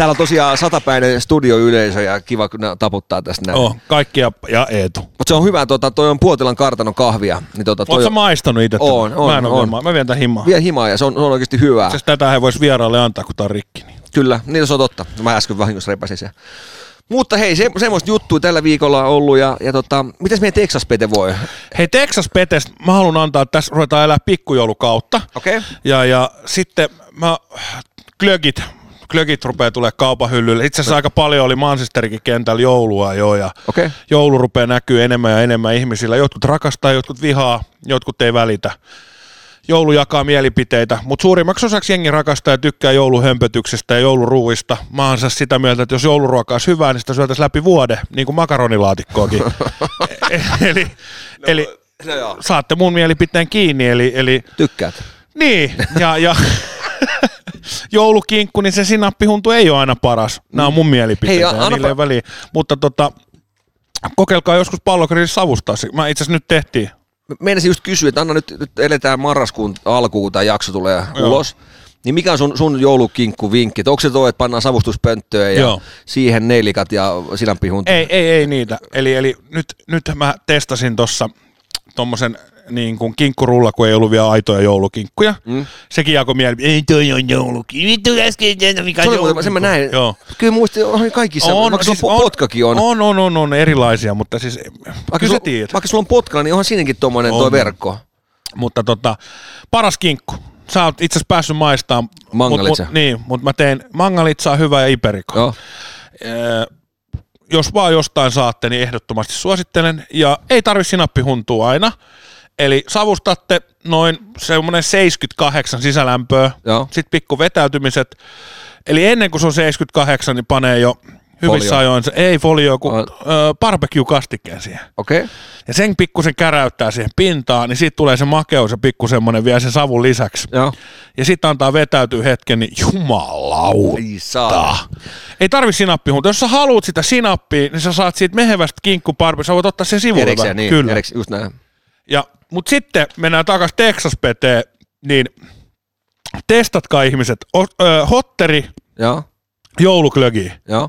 täällä on tosiaan satapäinen studioyleisö ja kiva, kun taputtaa tästä näin. Oh, kaikkia ja Eetu. Mutta se on hyvä, tota, toi on Puotilan kartanon kahvia. Niin tota, toi Oletko on, maistanut itse? On, on, Mä en on. Mä vien tän himaa. vie himaa ja se on, se on oikeasti hyvää. Siis tätä ei voisi vieraalle antaa, kun tää on rikki. Niin. Kyllä, niin se on totta. Mä äsken vahingossa repäsin sen. Mutta hei, se, semmoista juttua tällä viikolla on ollut ja, ja tota, mitäs meidän Texas Pete voi? Hei Texas Petes, mä haluan antaa, että tässä ruvetaan elää pikkujoulukautta. Okei. Okay. Ja, ja sitten mä, glögit, glögit rupeaa tulee kaupan hyllylle. Itse asiassa aika paljon oli Manchesterikin kentällä joulua jo ja. Okay. joulu rupeaa näkyy enemmän ja enemmän ihmisillä. Jotkut rakastaa, jotkut vihaa, jotkut ei välitä. Joulu jakaa mielipiteitä, mutta suurimmaksi osaksi jengi rakastaa ja tykkää jouluhömpötyksestä ja jouluruuista. Mä oon siis sitä mieltä, että jos jouluruoka olisi hyvää, niin sitä syötäisiin läpi vuode, niin kuin makaronilaatikkoakin. E- eli, eli No joo. saatte mun mielipiteen kiinni, eli, eli Tykkäät. niin, ja, ja joulukinkku, niin se sinappihuntu ei ole aina paras. Nämä on mun mielipiteitä, Hei, niillä ei ole väliä. Mutta tota, kokeilkaa joskus pallokriisissä savustaa. Mä itse asiassa nyt tehtiin. Meinasin just kysyä, että Anna nyt, nyt eletään marraskuun alkuun, tämä jakso tulee Joo. Joo. ulos. Niin mikä on sun, sun joulukinkku vinkki? Onko se tuo, että pannaan savustuspönttöön ja Joo. siihen neilikat ja sinappihuntu? Ei, ei, ei niitä. Eli, eli nyt, nyt mä testasin tuossa tuommoisen niin kuin kinkkurulla, kun ei ollut vielä aitoja joulukinkkuja. Mm. Sekin jakoi mieli, ei toi on joulukin, vittu äsken tiedä mikä Se oli joulukinkku. sen mä näin. Joo. Kyllä muisti, on kaikissa, on, vaikka siis on, potkakin on. On, on, on, on, erilaisia, mutta siis vaikka, kyllä sulla, tiedät. vaikka sulla on potkana, niin onhan siinäkin tommonen On. toi verkko. Mutta tota, paras kinkku. Sä oot itse asiassa päässyt maistamaan. Mangalitsa. Mut, mut, niin, mutta mä teen mangalitsaa hyvä ja iperiko. Joo. Ee, jos vaan jostain saatte, niin ehdottomasti suosittelen. Ja ei tarvi sinappihuntua aina. Eli savustatte noin semmoinen 78 sisälämpöä, Joo. sitten pikku vetäytymiset. Eli ennen kuin se on 78, niin panee jo hyvissä Folio. ajoin, se- ei folio, kun ö, barbecue-kastikkeen siihen. Okei. Okay. Ja sen pikkusen käräyttää siihen pintaan, niin siitä tulee se makeus ja pikku semmonen vielä sen savun lisäksi. Joo. Ja sitten antaa vetäytyä hetken, niin jumalauta. Ei saa. Ei tarvi sinappia, mutta jos sä haluat sitä sinappia, niin sä saat siitä mehevästä kinkkuparpia, sä voit ottaa sen. Erikseen, vähän. niin. Kyllä. Erikseen, just näin. Ja, mutta sitten mennään takaisin Texas peteen, niin testatkaa ihmiset. O, ö, hotteri, Joo. jouluklögi. Joo.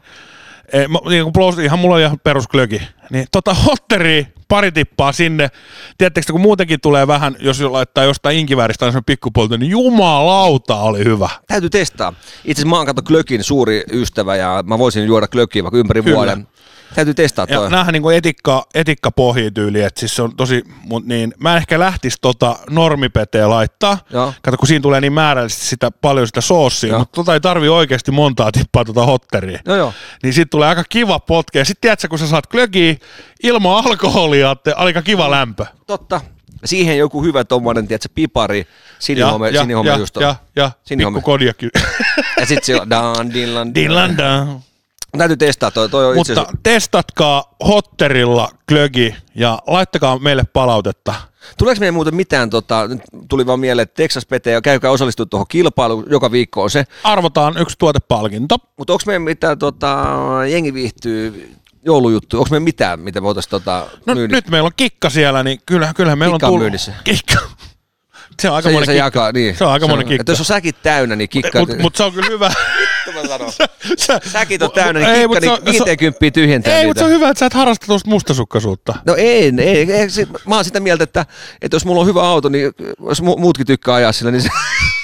Ei, mä, niin kuin plus, ihan mulla on ihan perusklögi. Niin tota hotteri, pari tippaa sinne. Tiedättekö, kun muutenkin tulee vähän, jos laittaa jostain inkiväristä niin pikkupolta, niin jumalauta oli hyvä. Täytyy testaa. Itse asiassa mä oon kato Glökin suuri ystävä ja mä voisin juoda Glökiä vaikka ympäri Kyllä. vuoden. Täytyy testaa Ja toi. näähän niin etikka, etikka pohjityyli, että siis se on tosi, mut niin, mä ehkä lähtisi tota normipeteä laittaa. Joo. Kato, kun siinä tulee niin määrällisesti sitä, paljon sitä soossia, mutta tota ei tarvi oikeasti montaa tippaa tota hotteria. Joo, joo. Niin siitä tulee aika kiva potke. Ja sitten tiedätkö, kun sä saat glögiä ilman alkoholia, että aika kiva lämpö. Totta. Siihen joku hyvä tommonen, tiedätkö, pipari, sinihome, sinihome ja, just on. ja, ja pikku kodjakki. Ja sit se on dan, dillan, Dilanda. Täytyy testaa toi, toi on itse Mutta asiassa. testatkaa hotterilla glögi ja laittakaa meille palautetta. Tuleeko meidän muuten mitään, tota, nyt tuli vaan mieleen, että Texas Pete ja käykää osallistua tuohon kilpailuun, joka viikko on se. Arvotaan yksi tuotepalkinto. Mutta onko meidän mitään, tota, jengi viihtyy joulujuttu, onko meidän mitään, mitä voitaisiin tota, No myydä? nyt meillä on kikka siellä, niin kyllä, kyllä meillä Kikka on on tullut... myynnissä. Kikka. Se on aika se, monen se kikka. jakaa, niin. Se on aika monen kikka. Että jos on säkit täynnä, niin kikka... Mutta mut se on kyllä hyvä. Mitä mä sanon? Sä- Säkit on täynnä, niin Ei, kikka se niin on- se on- 50 tyhjentää Ei, mutta se on hyvä, että sä et harrasta tuosta mustasukkaisuutta. No ei, ei, ei se, mä oon sitä mieltä, että, että jos mulla on hyvä auto, niin jos mu- muutkin tykkää ajaa sillä, niin se,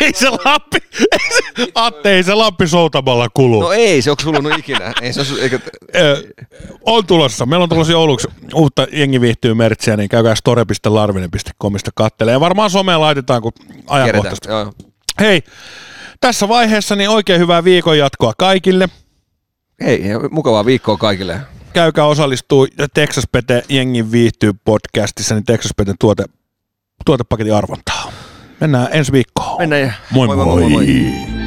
Ei se Lappi, ei se, Atte, ei se Lappi soutamalla kulu. no ei, se onko sulunut ikinä. Ei se ole, eikä, on tulossa. Meillä on tulossa jouluksi uutta jengi viihtyy mertsiä, niin käykää store.larvinen.comista kattelee. Ja varmaan someen laitetaan, kun ajankohtaista. Joo. Hei, tässä vaiheessa niin oikein hyvää viikon jatkoa kaikille. Hei, mukavaa viikkoa kaikille. Käykää osallistuu Texas Pete Jengin viihtyy podcastissa, niin Texas Peten tuote, tuotepaketin arvontaa. Mennään ensi viikkoon. Mennään ja Moi moi. moi, moi, moi, moi.